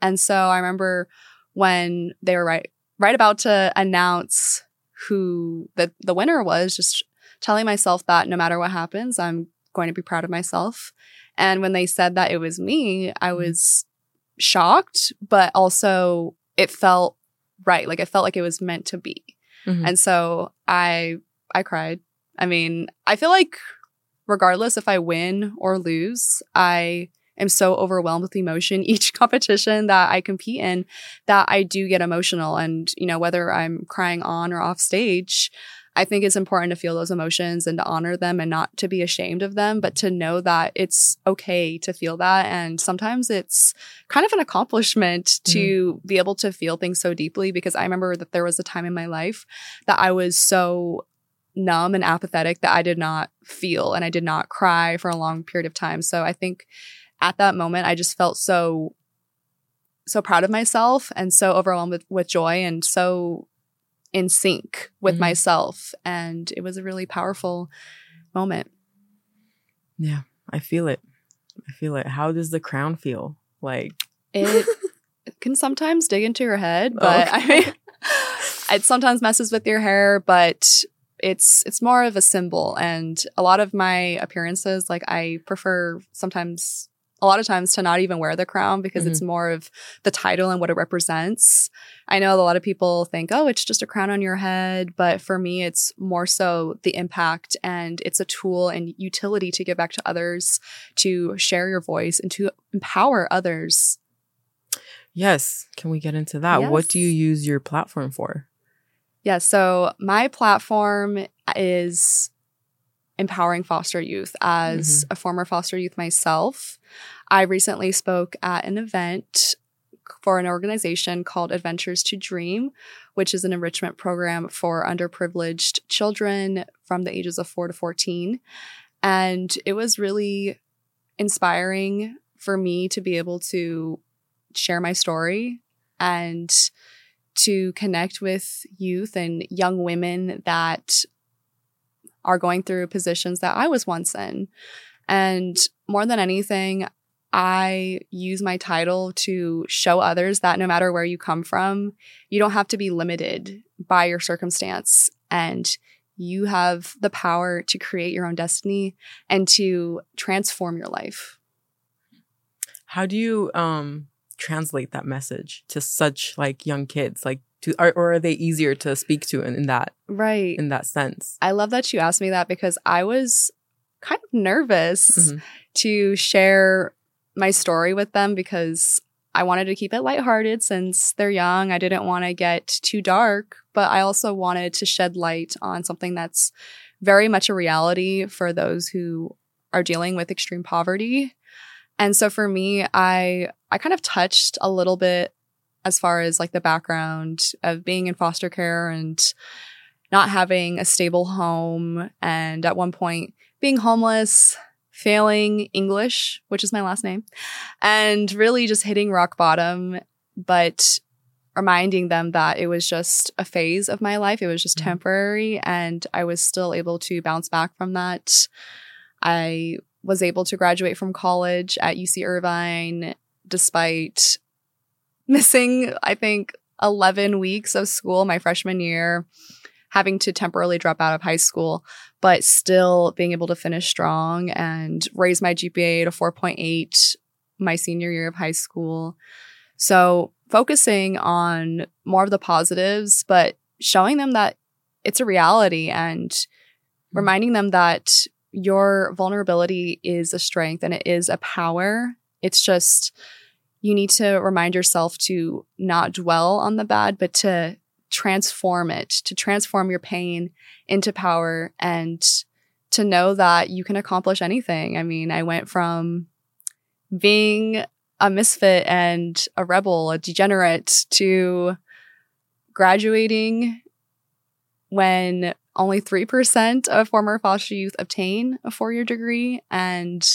Speaker 2: And so I remember when they were right right about to announce who the the winner was, just telling myself that no matter what happens, I'm going to be proud of myself. And when they said that it was me, I mm-hmm. was shocked, but also it felt right. Like it felt like it was meant to be. Mm-hmm. And so I I cried. I mean, I feel like regardless if I win or lose, I am so overwhelmed with emotion each competition that I compete in that I do get emotional. And, you know, whether I'm crying on or off stage, I think it's important to feel those emotions and to honor them and not to be ashamed of them, but to know that it's okay to feel that. And sometimes it's kind of an accomplishment mm-hmm. to be able to feel things so deeply because I remember that there was a time in my life that I was so numb and apathetic that I did not feel and I did not cry for a long period of time. So I think at that moment, I just felt so so proud of myself and so overwhelmed with, with joy and so in sync with mm-hmm. myself. And it was a really powerful moment.
Speaker 1: Yeah, I feel it. I feel it. How does the crown feel? Like
Speaker 2: it can sometimes dig into your head, but okay. I mean it sometimes messes with your hair, but it's it's more of a symbol and a lot of my appearances like I prefer sometimes a lot of times to not even wear the crown because mm-hmm. it's more of the title and what it represents. I know a lot of people think, oh, it's just a crown on your head. But for me, it's more so the impact and it's a tool and utility to give back to others, to share your voice and to empower others.
Speaker 1: Yes. Can we get into that? Yes. What do you use your platform for?
Speaker 2: Yeah. So my platform is empowering foster youth as mm-hmm. a former foster youth myself. I recently spoke at an event for an organization called Adventures to Dream, which is an enrichment program for underprivileged children from the ages of 4 to 14. And it was really inspiring for me to be able to share my story and to connect with youth and young women that are going through positions that I was once in. And more than anything, I use my title to show others that no matter where you come from, you don't have to be limited by your circumstance and you have the power to create your own destiny and to transform your life.
Speaker 1: How do you um translate that message to such like young kids? Like to or, or are they easier to speak to in, in that
Speaker 2: right
Speaker 1: in that sense?
Speaker 2: I love that you asked me that because I was kind of nervous mm-hmm. to share my story with them because I wanted to keep it lighthearted since they're young. I didn't want to get too dark, but I also wanted to shed light on something that's very much a reality for those who are dealing with extreme poverty. And so for me, I I kind of touched a little bit as far as like the background of being in foster care and not having a stable home and at one point being homeless failing English, which is my last name, and really just hitting rock bottom, but reminding them that it was just a phase of my life. It was just mm-hmm. temporary, and I was still able to bounce back from that. I was able to graduate from college at UC Irvine despite missing, I think, 11 weeks of school my freshman year, having to temporarily drop out of high school but still being able to finish strong and raise my GPA to 4.8 my senior year of high school. So focusing on more of the positives, but showing them that it's a reality and mm-hmm. reminding them that your vulnerability is a strength and it is a power. It's just you need to remind yourself to not dwell on the bad, but to transform it, to transform your pain into power and to know that you can accomplish anything. I mean, I went from being a misfit and a rebel, a degenerate to graduating when only 3% of former foster youth obtain a four year degree. And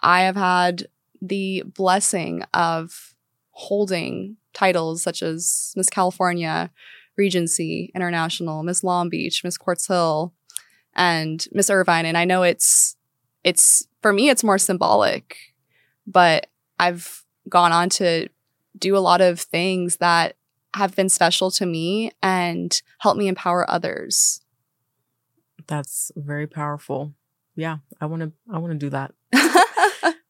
Speaker 2: I have had the blessing of holding titles such as Miss California, Regency International, Miss Long Beach, Miss Quartz Hill, and Miss Irvine. And I know it's it's for me it's more symbolic, but I've gone on to do a lot of things that have been special to me and help me empower others.
Speaker 1: That's very powerful. Yeah, I want to I want to do that.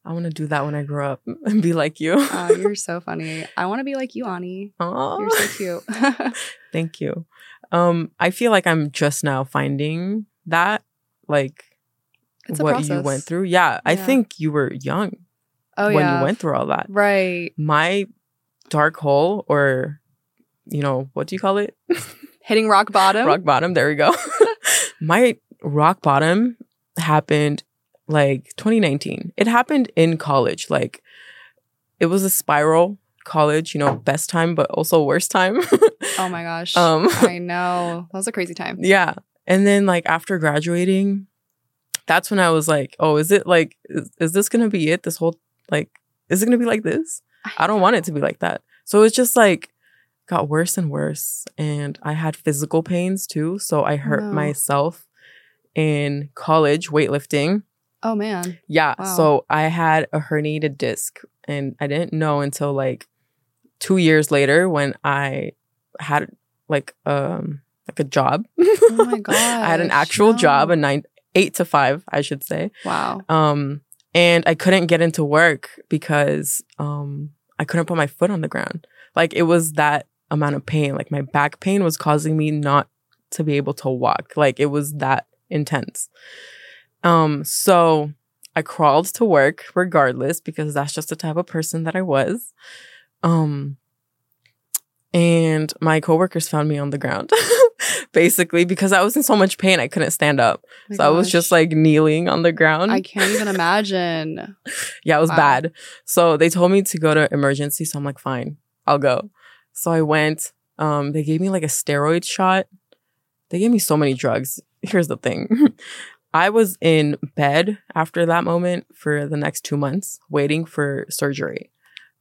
Speaker 1: I want to do that when I grow up and be like you.
Speaker 2: oh, you're so funny. I want to be like you, Ani.
Speaker 1: Oh,
Speaker 2: You're so cute.
Speaker 1: Thank you. Um, I feel like I'm just now finding that, like what you went through. Yeah, I think you were young
Speaker 2: oh
Speaker 1: when
Speaker 2: yeah.
Speaker 1: you went through all that.
Speaker 2: right.
Speaker 1: My dark hole, or you know, what do you call it?
Speaker 2: Hitting rock bottom.
Speaker 1: rock bottom. There we go. My rock bottom happened like 2019. It happened in college. Like it was a spiral college, you know, best time, but also worst time.
Speaker 2: Oh my gosh.
Speaker 1: um,
Speaker 2: I know. That was a crazy time.
Speaker 1: yeah. And then like after graduating, that's when I was like, oh, is it like, is, is this going to be it? This whole, like, is it going to be like this? I don't want it to be like that. So it's just like got worse and worse. And I had physical pains too. So I hurt
Speaker 2: No.
Speaker 1: myself in college weightlifting.
Speaker 2: Oh man.
Speaker 1: Yeah.
Speaker 2: Wow.
Speaker 1: So I had a herniated disc and I didn't know until like two years later when I had like um like a job.
Speaker 2: Oh my god.
Speaker 1: I had an actual job, a nine eight to five, I should say.
Speaker 2: Wow.
Speaker 1: Um, and I couldn't get into work because um I couldn't put my foot on the ground. Like it was that amount of pain. Like my back pain was causing me not to be able to walk. Like it was that intense. Um, so I crawled to work regardless because that's just the type of person that I was. Um and my coworkers found me on the ground basically because I was in so much pain I couldn't stand up.
Speaker 2: Oh
Speaker 1: So I was just like kneeling on the ground.
Speaker 2: I can't even imagine.
Speaker 1: yeah, it was
Speaker 2: Wow.
Speaker 1: bad. So they told me to go to emergency. So I'm like, fine, I'll go. So I went. Um, they gave me like a steroid shot. They gave me so many drugs. Here's the thing. I was in bed after that moment for the next two months waiting for surgery.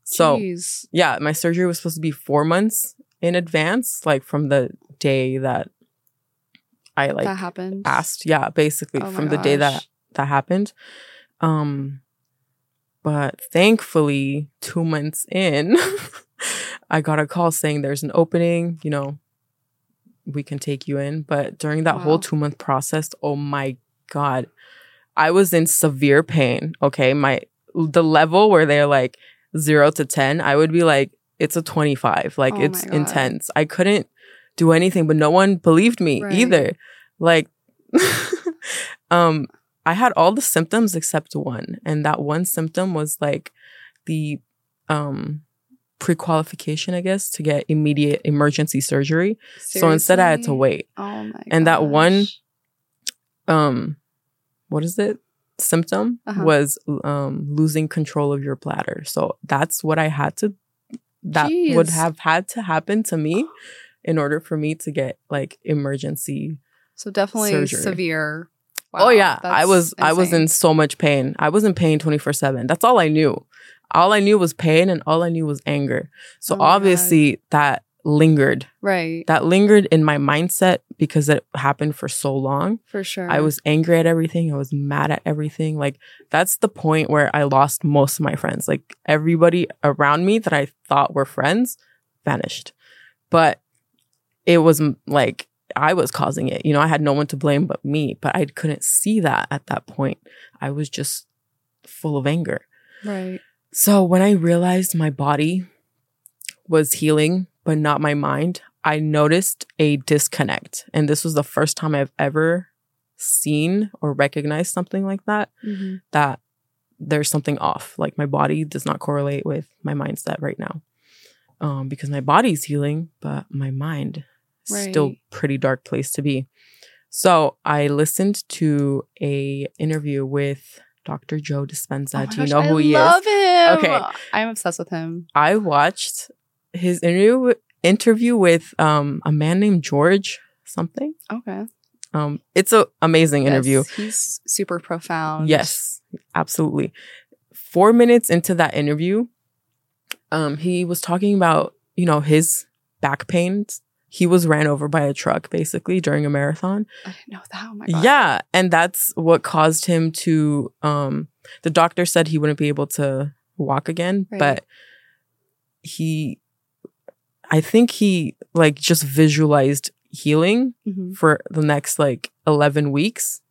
Speaker 1: So
Speaker 2: Jeez.
Speaker 1: yeah, my surgery was supposed to be four months in advance, like from the day that I like
Speaker 2: that happened.
Speaker 1: asked. Yeah, basically
Speaker 2: Oh
Speaker 1: from the day that that happened. Um, but thankfully, two months in, I got a call saying there's an opening. You know, we can take you in. But during that whole two month process, oh my god, I was in severe pain. Okay, my the level where they're like zero to ten, I would be like, it's a twenty five. Like
Speaker 2: Oh
Speaker 1: it's intense. I couldn't do anything, but no one believed me
Speaker 2: Right.
Speaker 1: either. Like, um, I had all the symptoms except one, and that one symptom was like the um pre-qualification, I guess, to get immediate emergency surgery. So instead, I had to wait.
Speaker 2: Oh my
Speaker 1: And that one-
Speaker 2: gosh.
Speaker 1: Um, what is it? Symptom
Speaker 2: Uh-huh.
Speaker 1: was um losing control of your bladder. So that's what I had to. That would have had to happen to me in order for me to get like emergency
Speaker 2: So definitely
Speaker 1: surgery.
Speaker 2: severe.
Speaker 1: oh yeah, I was I was in so much pain. I was in pain 24/7. That's all I knew. All I knew was pain and all I knew was anger. So
Speaker 2: Oh my God.
Speaker 1: obviously that lingered.
Speaker 2: right
Speaker 1: That lingered in my mindset because it happened for so long.
Speaker 2: for sure.
Speaker 1: I was angry at everything. I was mad at everything. Like that's the point where I lost most of my friends. Like everybody around me that I thought were friends vanished. But it was m- like I was causing it. You know, I had no one to blame but me, but I couldn't see that at that point. I was just full of anger.
Speaker 2: right.
Speaker 1: So when I realized my body was healing, but not my mind, I noticed a disconnect. And this was the first time I've ever seen or recognized something like that,
Speaker 2: Mhm.
Speaker 1: that there's something off. Like my body does not correlate with my mindset right now. Um, because my body's healing, but my mind is still pretty dark place to be. So I listened to a interview with Dr. Joe Dispenza.
Speaker 2: Oh
Speaker 1: Do you know who
Speaker 2: I
Speaker 1: he is?
Speaker 2: love him.
Speaker 1: Okay.
Speaker 2: I'm obsessed with him.
Speaker 1: I watched his interview interview with um a man named George something.
Speaker 2: Okay.
Speaker 1: Um it's a amazing interview.
Speaker 2: Yes, he's super profound.
Speaker 1: Yes, absolutely. 4 minutes into that interview, um he was talking about, you know, his back pains he was ran over by a truck basically during a marathon.
Speaker 2: I didn't know that. Oh my god.
Speaker 1: Yeah, and that's what caused him to um the doctor said he wouldn't be able to walk again,
Speaker 2: Right.
Speaker 1: but he I think he like just visualized healing
Speaker 2: Mhm.
Speaker 1: for the next like 11 weeks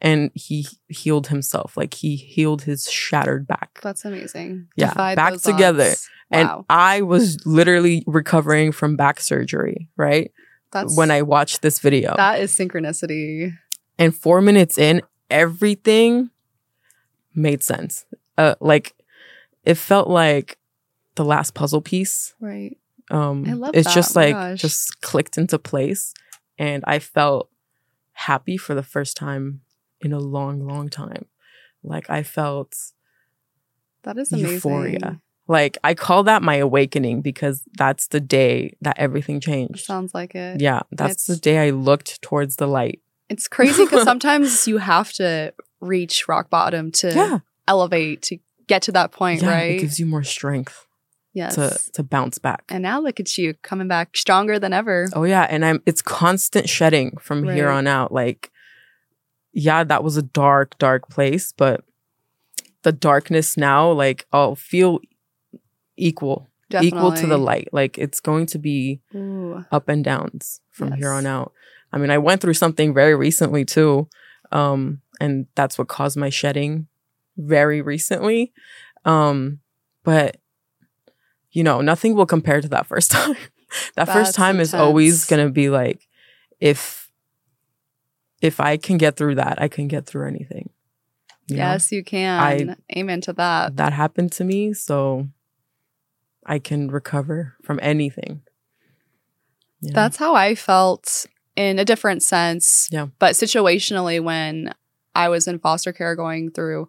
Speaker 1: and he healed himself. Like he healed his shattered back.
Speaker 2: That's amazing.
Speaker 1: Yeah,
Speaker 2: Defied
Speaker 1: back together.
Speaker 2: odds.
Speaker 1: And
Speaker 2: Wow.
Speaker 1: I was literally recovering from back surgery, right?
Speaker 2: That's
Speaker 1: when I watched this video.
Speaker 2: that is synchronicity.
Speaker 1: and four minutes in, everything made sense. Uh, like it felt like the last puzzle piece.
Speaker 2: Right.
Speaker 1: Um,
Speaker 2: I love
Speaker 1: it's
Speaker 2: that.
Speaker 1: just
Speaker 2: Oh
Speaker 1: like
Speaker 2: gosh.
Speaker 1: just clicked into place, and I felt happy for the first time in a long, long time. Like I felt
Speaker 2: That is amazing.
Speaker 1: Euphoria. like I call that my awakening because that's the day that everything changed.
Speaker 2: Sounds like it.
Speaker 1: Yeah, that's the day I looked towards the light.
Speaker 2: It's crazy because sometimes you have to reach rock bottom to
Speaker 1: Yeah,
Speaker 2: elevate to get to that point,
Speaker 1: yeah,
Speaker 2: right?
Speaker 1: it gives you more strength
Speaker 2: yes.
Speaker 1: to to bounce back.
Speaker 2: and now look at you coming back stronger than ever.
Speaker 1: Oh yeah, and I'm it's constant shedding from here on out. Like, yeah, that was a dark, dark place, but the darkness now, like, I'll feel equal, equal to the light. Like, it's going to be
Speaker 2: Ooh.
Speaker 1: up and downs from here on out. I mean, I went through something very recently too, um, and that's what caused my shedding very recently. Um, but you know, nothing will compare to that first time. that
Speaker 2: That's
Speaker 1: first time is always gonna be like, if if I can get through that, I can get through anything. You know?
Speaker 2: Yes, you can. Amen to that.
Speaker 1: that happened to me, so I can recover from anything. Know?
Speaker 2: That's how I felt in a different sense.
Speaker 1: Yeah.
Speaker 2: But situationally, when I was in foster care going through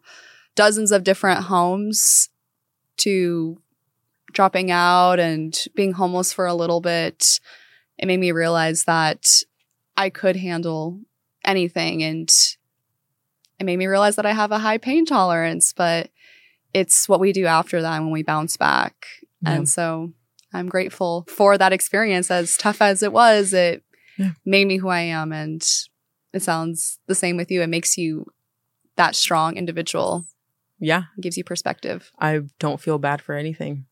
Speaker 2: dozens of different homes to dropping out and being homeless for a little bit, it made me realize that I could handle anything. And it made me realize that I have a high pain tolerance, but it's what we do after that when we bounce back.
Speaker 1: Yeah.
Speaker 2: And so I'm grateful for that experience. As tough as it was, it
Speaker 1: Yeah.
Speaker 2: made me who I am. And it sounds the same with you. It makes you that strong individual,
Speaker 1: yeah,
Speaker 2: It gives you perspective.
Speaker 1: I don't feel bad for anything.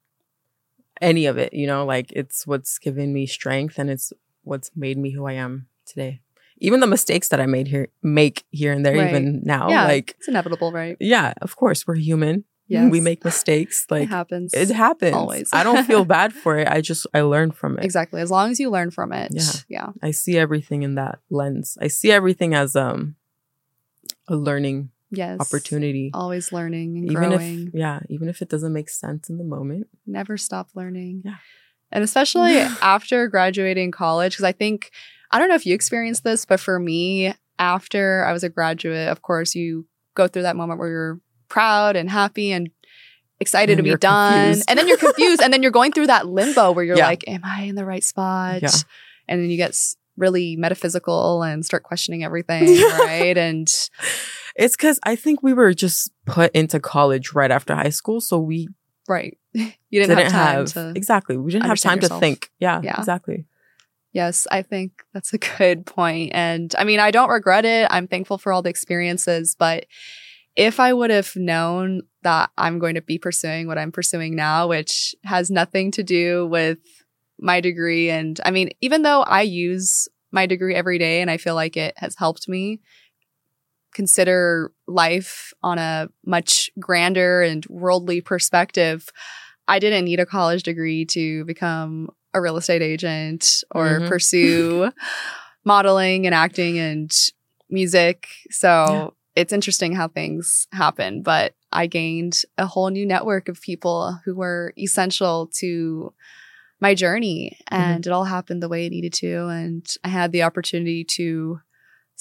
Speaker 1: Any of it, you know, like it's what's given me strength and it's what's made me who I am today. Even the mistakes that I made here make here and there,
Speaker 2: Right.
Speaker 1: even now.
Speaker 2: Yeah.
Speaker 1: Like,
Speaker 2: It's inevitable, right?
Speaker 1: yeah, of course, we're human.
Speaker 2: Yes.
Speaker 1: We make mistakes. Like
Speaker 2: it happens.
Speaker 1: it happens.
Speaker 2: Always.
Speaker 1: I don't feel bad for it. I just I learn from it.
Speaker 2: Exactly. As long as you learn from it.
Speaker 1: Yeah.
Speaker 2: Yeah.
Speaker 1: I see everything in that lens. I see everything as um a learning
Speaker 2: Yes.
Speaker 1: opportunity.
Speaker 2: Always learning and
Speaker 1: Even
Speaker 2: growing.
Speaker 1: if yeah, even if it doesn't make sense in the moment.
Speaker 2: Never stop learning.
Speaker 1: Yeah.
Speaker 2: And especially after graduating college, because I think, I don't know if you experienced this, but for me, after I was a graduate, of course, you go through that moment where you're proud and happy and excited
Speaker 1: And
Speaker 2: to be done.
Speaker 1: confused.
Speaker 2: And then you're confused. and then you're going through that limbo where you're
Speaker 1: Yeah.
Speaker 2: like, am I in the right spot?
Speaker 1: Yeah.
Speaker 2: And then you get really metaphysical and start questioning everything, right? And
Speaker 1: It's because I think we were just put into college right after high school, so we
Speaker 2: right. You didn't, have time to
Speaker 1: exactly. We didn't have time to think. Yeah,
Speaker 2: Yeah.
Speaker 1: exactly.
Speaker 2: Yes, I think that's a good point. And I mean, I don't regret it. I'm thankful for all the experiences, but if I would have known that I'm going to be pursuing what I'm pursuing now, which has nothing to do with my degree, and I mean, even though I use my degree every day and I feel like it has helped me consider life on a much grander and worldly perspective, I didn't need a college degree to become a real estate agent or
Speaker 1: Mhm.
Speaker 2: pursue modeling and acting and music. So
Speaker 1: Yeah.
Speaker 2: it's interesting how things happen. But I gained a whole new network of people who were essential to my journey. And it all happened the way it needed to. And I had the opportunity to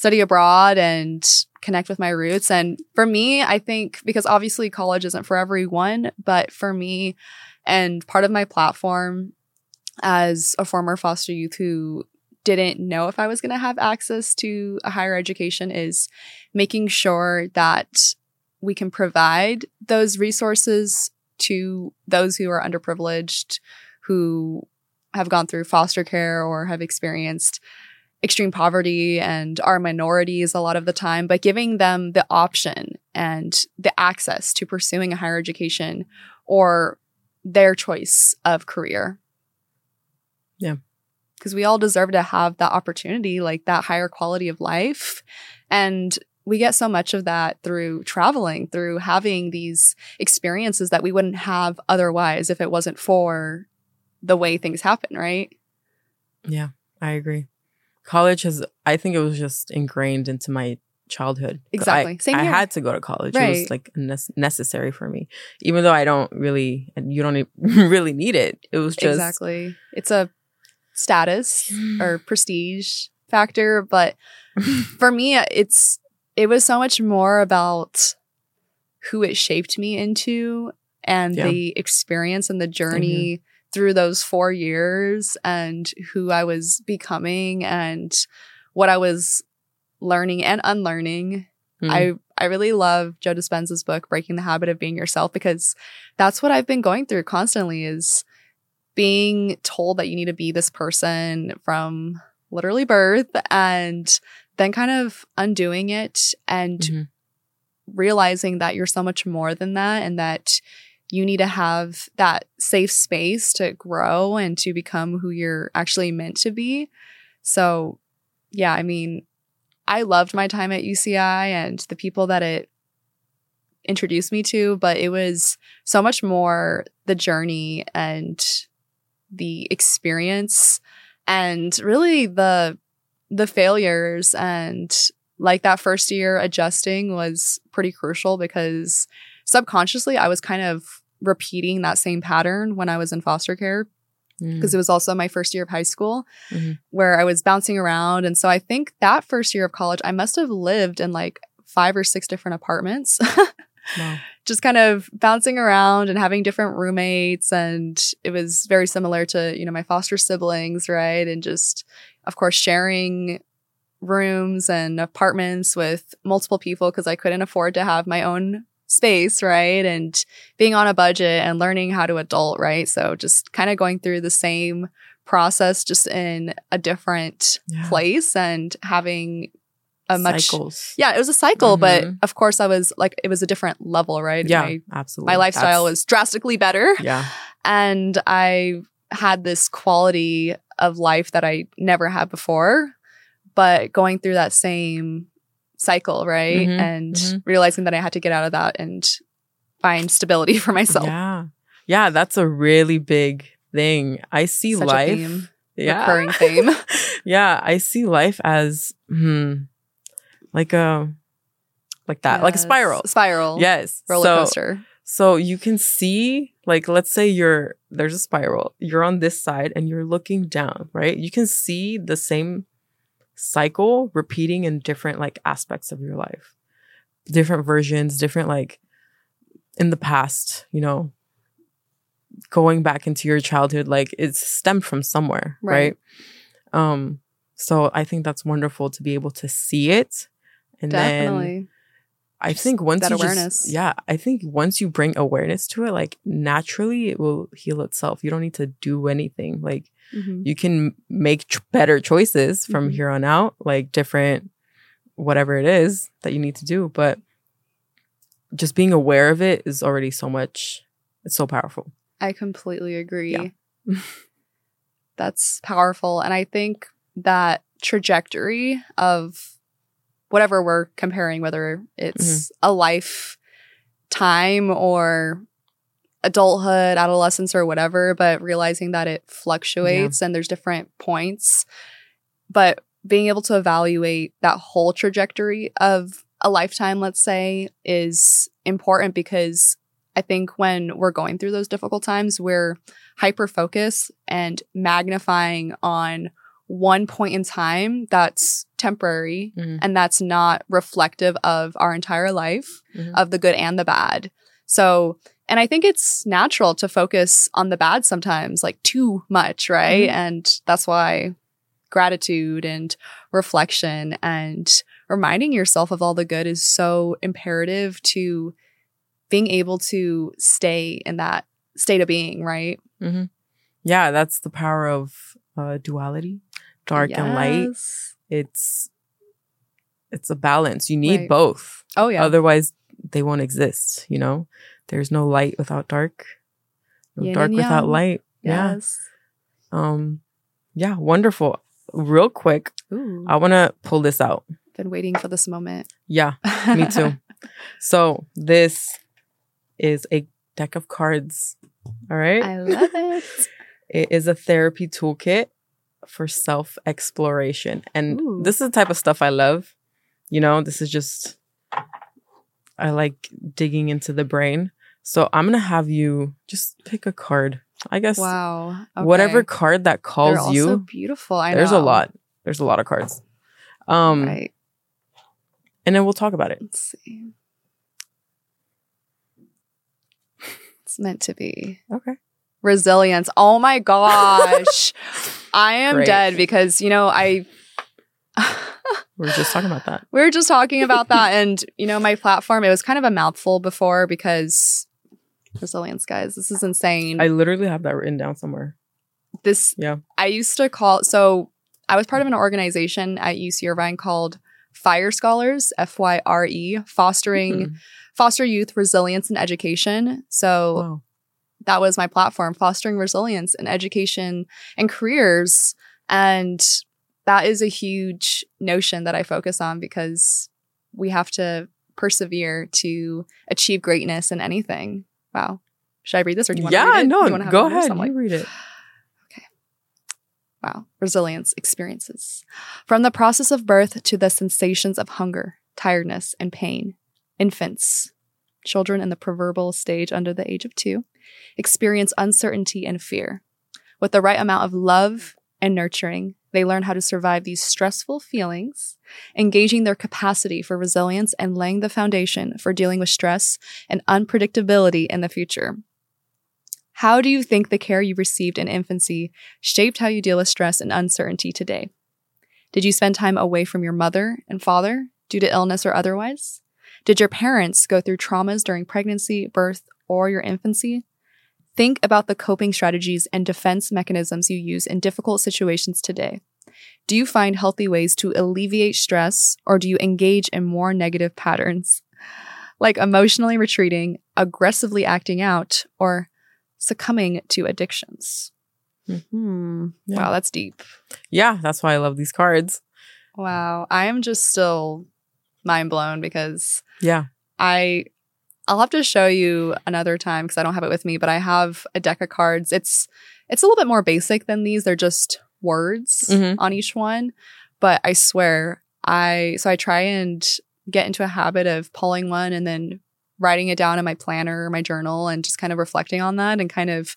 Speaker 2: study abroad and connect with my roots. And for me, I think because obviously college isn't for everyone, but for me, and part of my platform as a former foster youth who didn't know if I was going to have access to a higher education is making sure that we can provide those resources to those who are underprivileged, who have gone through foster care or have experienced extreme poverty and are minorities a lot of the time, but giving them the option and the access to pursuing a higher education or their choice of career.
Speaker 1: Yeah.
Speaker 2: Because we all deserve to have that opportunity, like that higher quality of life. And we get so much of that through traveling, through having these experiences that we wouldn't have otherwise if it wasn't for the way things happen, right?
Speaker 1: Yeah, I agree. College has, I think it was just ingrained into my childhood.
Speaker 2: Exactly.
Speaker 1: I,
Speaker 2: Same
Speaker 1: I
Speaker 2: here.
Speaker 1: had to go to college. It was like nes- necessary for me, even though I don't really, you don't e- really need it. It was just
Speaker 2: exactly. It's a status or prestige factor, but for me it's it was so much more about who it shaped me into and
Speaker 1: Yeah.
Speaker 2: the experience and the journey through those 4 years and who I was becoming and what I was learning and unlearning
Speaker 1: Mm.
Speaker 2: I I really love Joe Dispenza's book Breaking the Habit of Being Yourself because that's what I've been going through constantly is being told that you need to be this person from literally birth and then kind of undoing it and
Speaker 1: Mhm.
Speaker 2: realizing that you're so much more than that and that you need to have that safe space to grow and to become who you're actually meant to be. So, yeah, I mean, I loved my time at UCI and the people that it introduced me to, but it was so much more the journey and the experience and really the the failures and like that first year adjusting was pretty crucial because subconsciously I was kind of repeating that same pattern when I was in foster care
Speaker 1: Mm.
Speaker 2: because it was also my first year of high school
Speaker 1: Mhm.
Speaker 2: where I was bouncing around. And so I think that first year of college, I must have lived in like five or six different apartments,
Speaker 1: Wow.
Speaker 2: just kind of bouncing around and having different roommates. And it was very similar to, you know, my foster siblings, right? And just, of course, sharing rooms and apartments with multiple people because I couldn't afford to have my own space, right? And being on a budget and learning how to adult, right? So just kind of going through the same process, just in a different
Speaker 1: Yeah.
Speaker 2: place and having a much.
Speaker 1: cycles.
Speaker 2: Yeah, it was a cycle, but
Speaker 1: Mhm.
Speaker 2: of course, I was like, it was a different level, right?
Speaker 1: Yeah,
Speaker 2: My,
Speaker 1: absolutely.
Speaker 2: my lifestyle
Speaker 1: That's-
Speaker 2: was drastically better.
Speaker 1: yeah,
Speaker 2: And I had this quality of life that I never had before, but going through that same cycle, right?
Speaker 1: Mhm,
Speaker 2: and
Speaker 1: mhm.
Speaker 2: realizing that I had to get out of that and find stability for myself.
Speaker 1: yeah, yeah. That's a really big thing. I see
Speaker 2: Such a
Speaker 1: life.
Speaker 2: theme,
Speaker 1: yeah,
Speaker 2: recurring theme.
Speaker 1: yeah, I see life as hmm, like a like that, like a spiral.
Speaker 2: Spiral.
Speaker 1: Yes,
Speaker 2: Roller
Speaker 1: so,
Speaker 2: coaster.
Speaker 1: So you can see, like, let's say you're there's a spiral. You're on this side and you're looking down, right? You can see the same cycle repeating in different like aspects of your life, different versions, different like in the past, you know, going back into your childhood, like it's stemmed from somewhere,
Speaker 2: Right.
Speaker 1: right? Um, so I think that's wonderful to be able to see it, and then
Speaker 2: Definitely.
Speaker 1: I think once
Speaker 2: that
Speaker 1: you
Speaker 2: awareness.
Speaker 1: just yeah, I think once you bring awareness to it, like naturally it will heal itself. You don't need to do anything. Like
Speaker 2: Mhm.
Speaker 1: you can make ch- better choices from
Speaker 2: Mhm.
Speaker 1: here on out, like different whatever it is that you need to do, but just being aware of it is already so much it's so powerful.
Speaker 2: I completely agree.
Speaker 1: Yeah.
Speaker 2: That's powerful. And I think that trajectory of whatever we're comparing, whether it's mm-hmm. a life time or adulthood, adolescence, or whatever, but realizing that it fluctuates and there's different points. But being able to evaluate that whole trajectory of a lifetime, let's say, is important because I think when we're going through those difficult times, we're hyper focused and magnifying on one point in time that's temporary
Speaker 1: Mhm.
Speaker 2: and that's not reflective of our entire life,
Speaker 1: Mhm.
Speaker 2: of the good and the bad. So, and I think it's natural to focus on the bad sometimes, like too much, right?
Speaker 1: Mhm.
Speaker 2: And that's why gratitude and reflection and reminding yourself of all the good is so imperative to being able to stay in that state of being, right?
Speaker 1: hmm yeah, that's the power of uh, duality, dark and light. It's it's a balance. You need
Speaker 2: Right.
Speaker 1: both.
Speaker 2: Oh yeah.
Speaker 1: Otherwise, they won't exist. You know, there's no light without dark. No
Speaker 2: Yin
Speaker 1: dark without light. Yeah.
Speaker 2: yes.
Speaker 1: Um. Yeah. Wonderful. Real quick,
Speaker 2: Ooh.
Speaker 1: I want to pull this out.
Speaker 2: Been waiting for this moment.
Speaker 1: Yeah. Me too. So this is a deck of cards. All right.
Speaker 2: I love it.
Speaker 1: It is a therapy toolkit for self exploration. And
Speaker 2: Ooh.
Speaker 1: this is the type of stuff I love. You know, this is just, I like digging into the brain. So I'm going to have you just pick a card. I guess
Speaker 2: Wow.
Speaker 1: whatever card that calls
Speaker 2: also
Speaker 1: you.
Speaker 2: beautiful. I
Speaker 1: There's
Speaker 2: know.
Speaker 1: a lot. There's a lot of cards. Um,
Speaker 2: right.
Speaker 1: And then we'll talk about it.
Speaker 2: Let's see. It's meant to be.
Speaker 1: Okay.
Speaker 2: Resilience. Oh my gosh. I am
Speaker 1: Great.
Speaker 2: dead because, you know, I.
Speaker 1: We were just talking about that.
Speaker 2: we were just talking about that. And, you know, my platform, it was kind of a mouthful before because resilience, guys, this is insane.
Speaker 1: I literally have that written down somewhere.
Speaker 2: this
Speaker 1: Yeah.
Speaker 2: I used to call so I was part of an organization at UC Irvine called FYRE Scholars, F Y R E, fostering
Speaker 1: Hmm.
Speaker 2: foster youth resilience and education. So
Speaker 1: Wow.
Speaker 2: That was my platform, fostering resilience and education and careers. And that is a huge notion that I focus on because we have to persevere to achieve greatness in anything. Wow. Should I read this or do you want to
Speaker 1: Yeah,
Speaker 2: read it?
Speaker 1: no,
Speaker 2: wanna have
Speaker 1: go ahead.
Speaker 2: Like,
Speaker 1: you read it. Okay.
Speaker 2: Wow. Resilience experiences. From the process of birth to the sensations of hunger, tiredness, and pain, infants, children in the preverbal stage under the age of two, experience uncertainty and fear. With the right amount of love and nurturing, they learn how to survive these stressful feelings, engaging their capacity for resilience and laying the foundation for dealing with stress and unpredictability in the future. How do you think the care you received in infancy shaped how you deal with stress and uncertainty today? Did you spend time away from your mother and father due to illness or otherwise? Did your parents go through traumas during pregnancy, birth, or your infancy? Think about the coping strategies and defense mechanisms you use in difficult situations today. Do you find healthy ways to alleviate stress or do you engage in more negative patterns? Like emotionally retreating, aggressively acting out, or succumbing to addictions. Hmm.
Speaker 1: Yeah.
Speaker 2: Wow, that's deep.
Speaker 1: Yeah, that's why I love these cards.
Speaker 2: Wow. I am just still mind blown because
Speaker 1: Yeah.
Speaker 2: I I'll have to show you another time because I don't have it with me, but I have a deck of cards. It's it's a little bit more basic than these. They're just words
Speaker 1: Mhm.
Speaker 2: on each one. But I swear, I so I try and get into a habit of pulling one and then writing it down in my planner or my journal and just kind of reflecting on that and kind of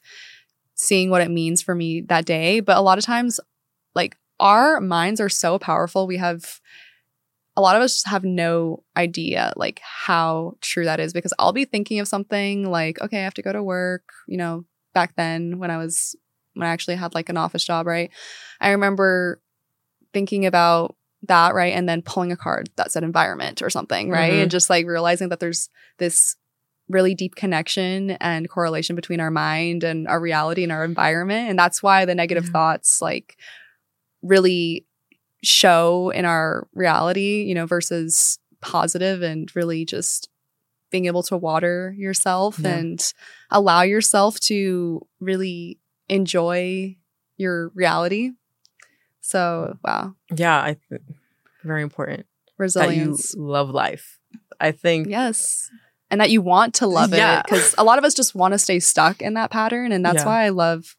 Speaker 2: seeing what it means for me that day. But a lot of times, like our minds are so powerful. We have a lot of us just have no idea like how true that is because I'll be thinking of something like, okay, I have to go to work, you know, back then when I was when I actually had like an office job, right? I remember thinking about that, right? And then pulling a card that said environment or something, right?
Speaker 1: Mhm.
Speaker 2: And just like realizing that there's this really deep connection and correlation between our mind and our reality and our environment. And that's why the negative
Speaker 1: Yeah.
Speaker 2: thoughts like really show in our reality, you know, versus positive and really just being able to water yourself
Speaker 1: Yeah.
Speaker 2: and allow yourself to really enjoy your reality. So, wow,
Speaker 1: Yeah, I th- very important
Speaker 2: resilience.
Speaker 1: that you love life. I think
Speaker 2: Yes. And that you want to love
Speaker 1: Yeah.
Speaker 2: it because a lot of us just want to stay stuck in that pattern. And that's
Speaker 1: Yeah.
Speaker 2: why I love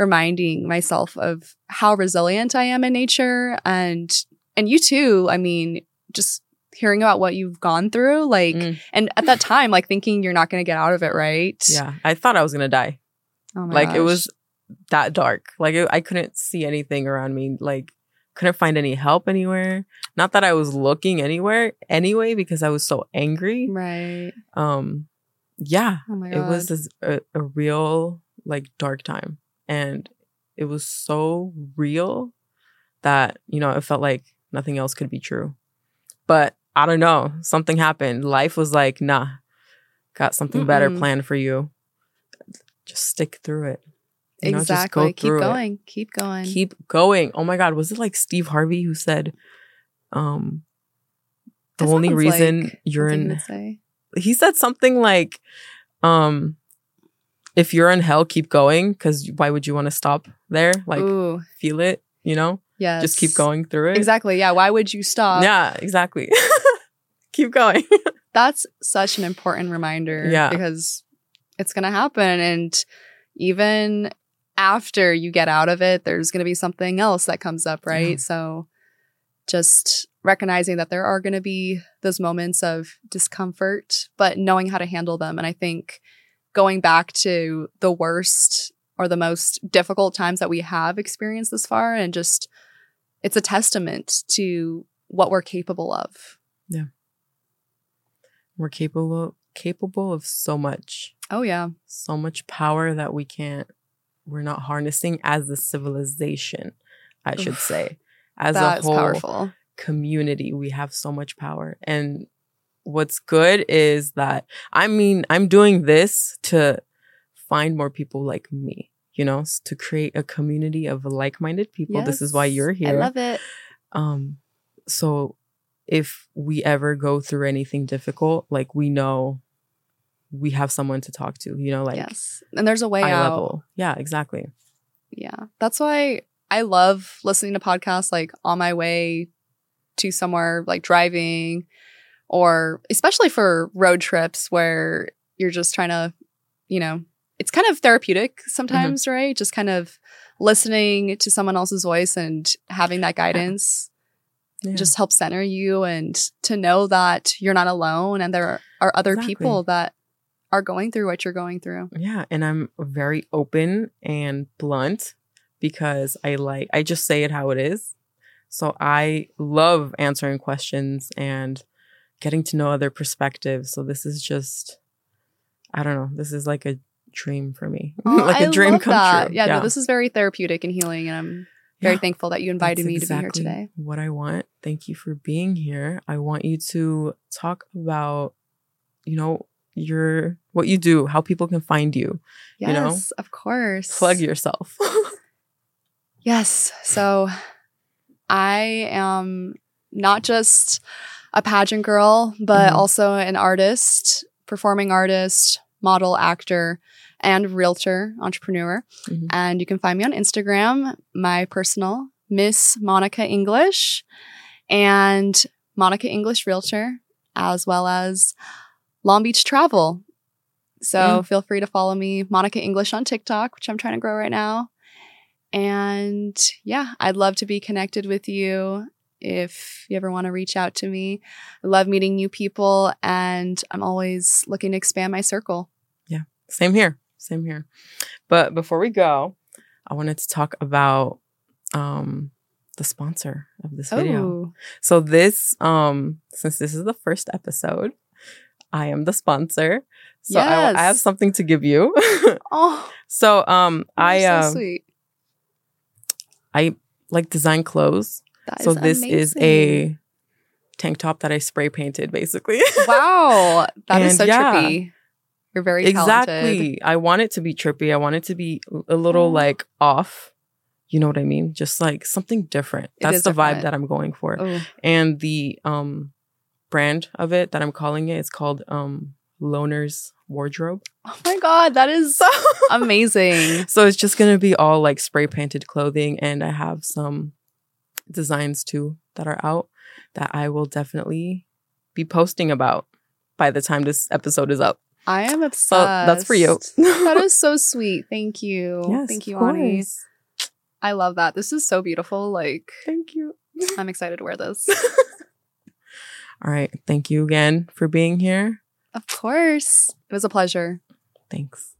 Speaker 2: reminding myself of how resilient I am in nature and and you too. I mean, just hearing about what you've gone through, like
Speaker 1: Mm.
Speaker 2: and at that time, like thinking you're not gonna get out of it, right?
Speaker 1: yeah, I thought I was gonna die.
Speaker 2: Oh my
Speaker 1: like it was that dark. Like it, I couldn't see anything around me. Like couldn't find any help anywhere. Not that I was looking anywhere anyway because I was so angry.
Speaker 2: right.
Speaker 1: Um, yeah,
Speaker 2: Oh my
Speaker 1: it was this, a, a real like dark time, and it was so real that you know it felt like nothing else could be true. But I don't know, something happened. Life was like, nah, got something better
Speaker 2: Mm-mm.
Speaker 1: planned for you. Just stick through it. You know,
Speaker 2: exactly.
Speaker 1: go
Speaker 2: keep
Speaker 1: through it.
Speaker 2: going. Keep going.
Speaker 1: Keep going. Oh my God, was it like Steve Harvey who said, um, the
Speaker 2: That
Speaker 1: only reason
Speaker 2: like
Speaker 1: you're in he said something like um if you're in hell keep going because why would you want to stop there like
Speaker 2: Ooh,
Speaker 1: feel it you know
Speaker 2: Yeah.
Speaker 1: just keep going through it
Speaker 2: Exactly. Yeah. Why would you stop?
Speaker 1: yeah exactly keep going
Speaker 2: That's such an important reminder.
Speaker 1: Yeah.
Speaker 2: Because it's going to happen. And even after you get out of it, there's going to be something else that comes up, right?
Speaker 1: Yeah.
Speaker 2: So just recognizing that there are going to be those moments of discomfort, but knowing how to handle them. And I think going back to the worst or the most difficult times that we have experienced this far and just it's a testament to what we're capable of. Yeah.
Speaker 1: We're capable capable of so much
Speaker 2: Oh yeah.
Speaker 1: so much power that we can't we're not harnessing as a civilization i should
Speaker 2: Oof.
Speaker 1: say as a whole
Speaker 2: powerful.
Speaker 1: community we have so much power and what's good is that i mean i'm doing this to find more people like me you know to create a community of like-minded people this is why you're here.
Speaker 2: I love it.
Speaker 1: um so if we ever go through anything difficult like we know we have someone to talk to you know like
Speaker 2: yes. And there's a way out.
Speaker 1: level yeah exactly
Speaker 2: Yeah. That's why I love listening to podcasts like on my way to somewhere like driving or especially for road trips where you're just trying to, you know, it's kind of therapeutic mm-hmm. sometimes, right? Just kind of listening to someone else's voice and having that guidance
Speaker 1: yeah.
Speaker 2: just helps center you and to know that you're not alone and there are other
Speaker 1: Exactly.
Speaker 2: people that are going through what you're going through.
Speaker 1: Yeah, and I'm very open and blunt because I like I just say it how it is. So I love answering questions and getting to know other perspectives. So this is just I don't know, this is like a dream for me.
Speaker 2: Oh,
Speaker 1: like a
Speaker 2: I
Speaker 1: dream come
Speaker 2: that.
Speaker 1: true.
Speaker 2: Yeah, no, this is very therapeutic and healing, and I'm very
Speaker 1: Yeah,
Speaker 2: thankful that you invited me to be here today.
Speaker 1: What I want. Thank you for being here. I want you to talk about you know your what you do, how people can find you.
Speaker 2: Yes,
Speaker 1: You know?
Speaker 2: of course.
Speaker 1: Plug yourself.
Speaker 2: Yes. So I am not just a pageant girl, but
Speaker 1: Mhm.
Speaker 2: also an artist, performing artist, model, actor, and realtor, entrepreneur.
Speaker 1: Mhm.
Speaker 2: And you can find me on Instagram, my personal Miss Monica English and Monica English Realtor, as well as Long Beach Travel. So feel free to follow me, Monica English on TikTok, which I'm trying to grow right now. And yeah, I'd love to be connected with you if you ever want to reach out to me. I love meeting new people and I'm always looking to expand my circle. Yeah.
Speaker 1: Same here. Same here. But before we go, I wanted to talk about um the sponsor of this video.
Speaker 2: Oh,
Speaker 1: So this um since this is the first episode, I am the sponsor. So I, I have something to give you.
Speaker 2: oh,
Speaker 1: so um I
Speaker 2: you're
Speaker 1: uh,
Speaker 2: so sweet.
Speaker 1: I like design clothes.
Speaker 2: That
Speaker 1: so this is a tank top that I spray painted basically.
Speaker 2: wow. That is so
Speaker 1: yeah.
Speaker 2: trippy. You're very talented.
Speaker 1: exactly. I want it to be trippy. I want it to be a little
Speaker 2: Oh.
Speaker 1: like off. You know what I mean? Just like something different. That's the vibe that I'm going for.
Speaker 2: Oh,
Speaker 1: And the um brand of it that I'm calling it is called um Loner's Wardrobe.
Speaker 2: oh my god, that is amazing.
Speaker 1: So it's just gonna be all like spray painted clothing and I have some designs too that are out that I will definitely be posting about by the time this episode is up.
Speaker 2: I am obsessed.
Speaker 1: So that's for you.
Speaker 2: that is so sweet. Thank you.
Speaker 1: Yes,
Speaker 2: Thank you, Ani. I love that. This is so beautiful. Like,
Speaker 1: Thank you.
Speaker 2: I'm excited to wear this.
Speaker 1: All right. Thank you again for being here.
Speaker 2: of course. It was a pleasure.
Speaker 1: Thanks.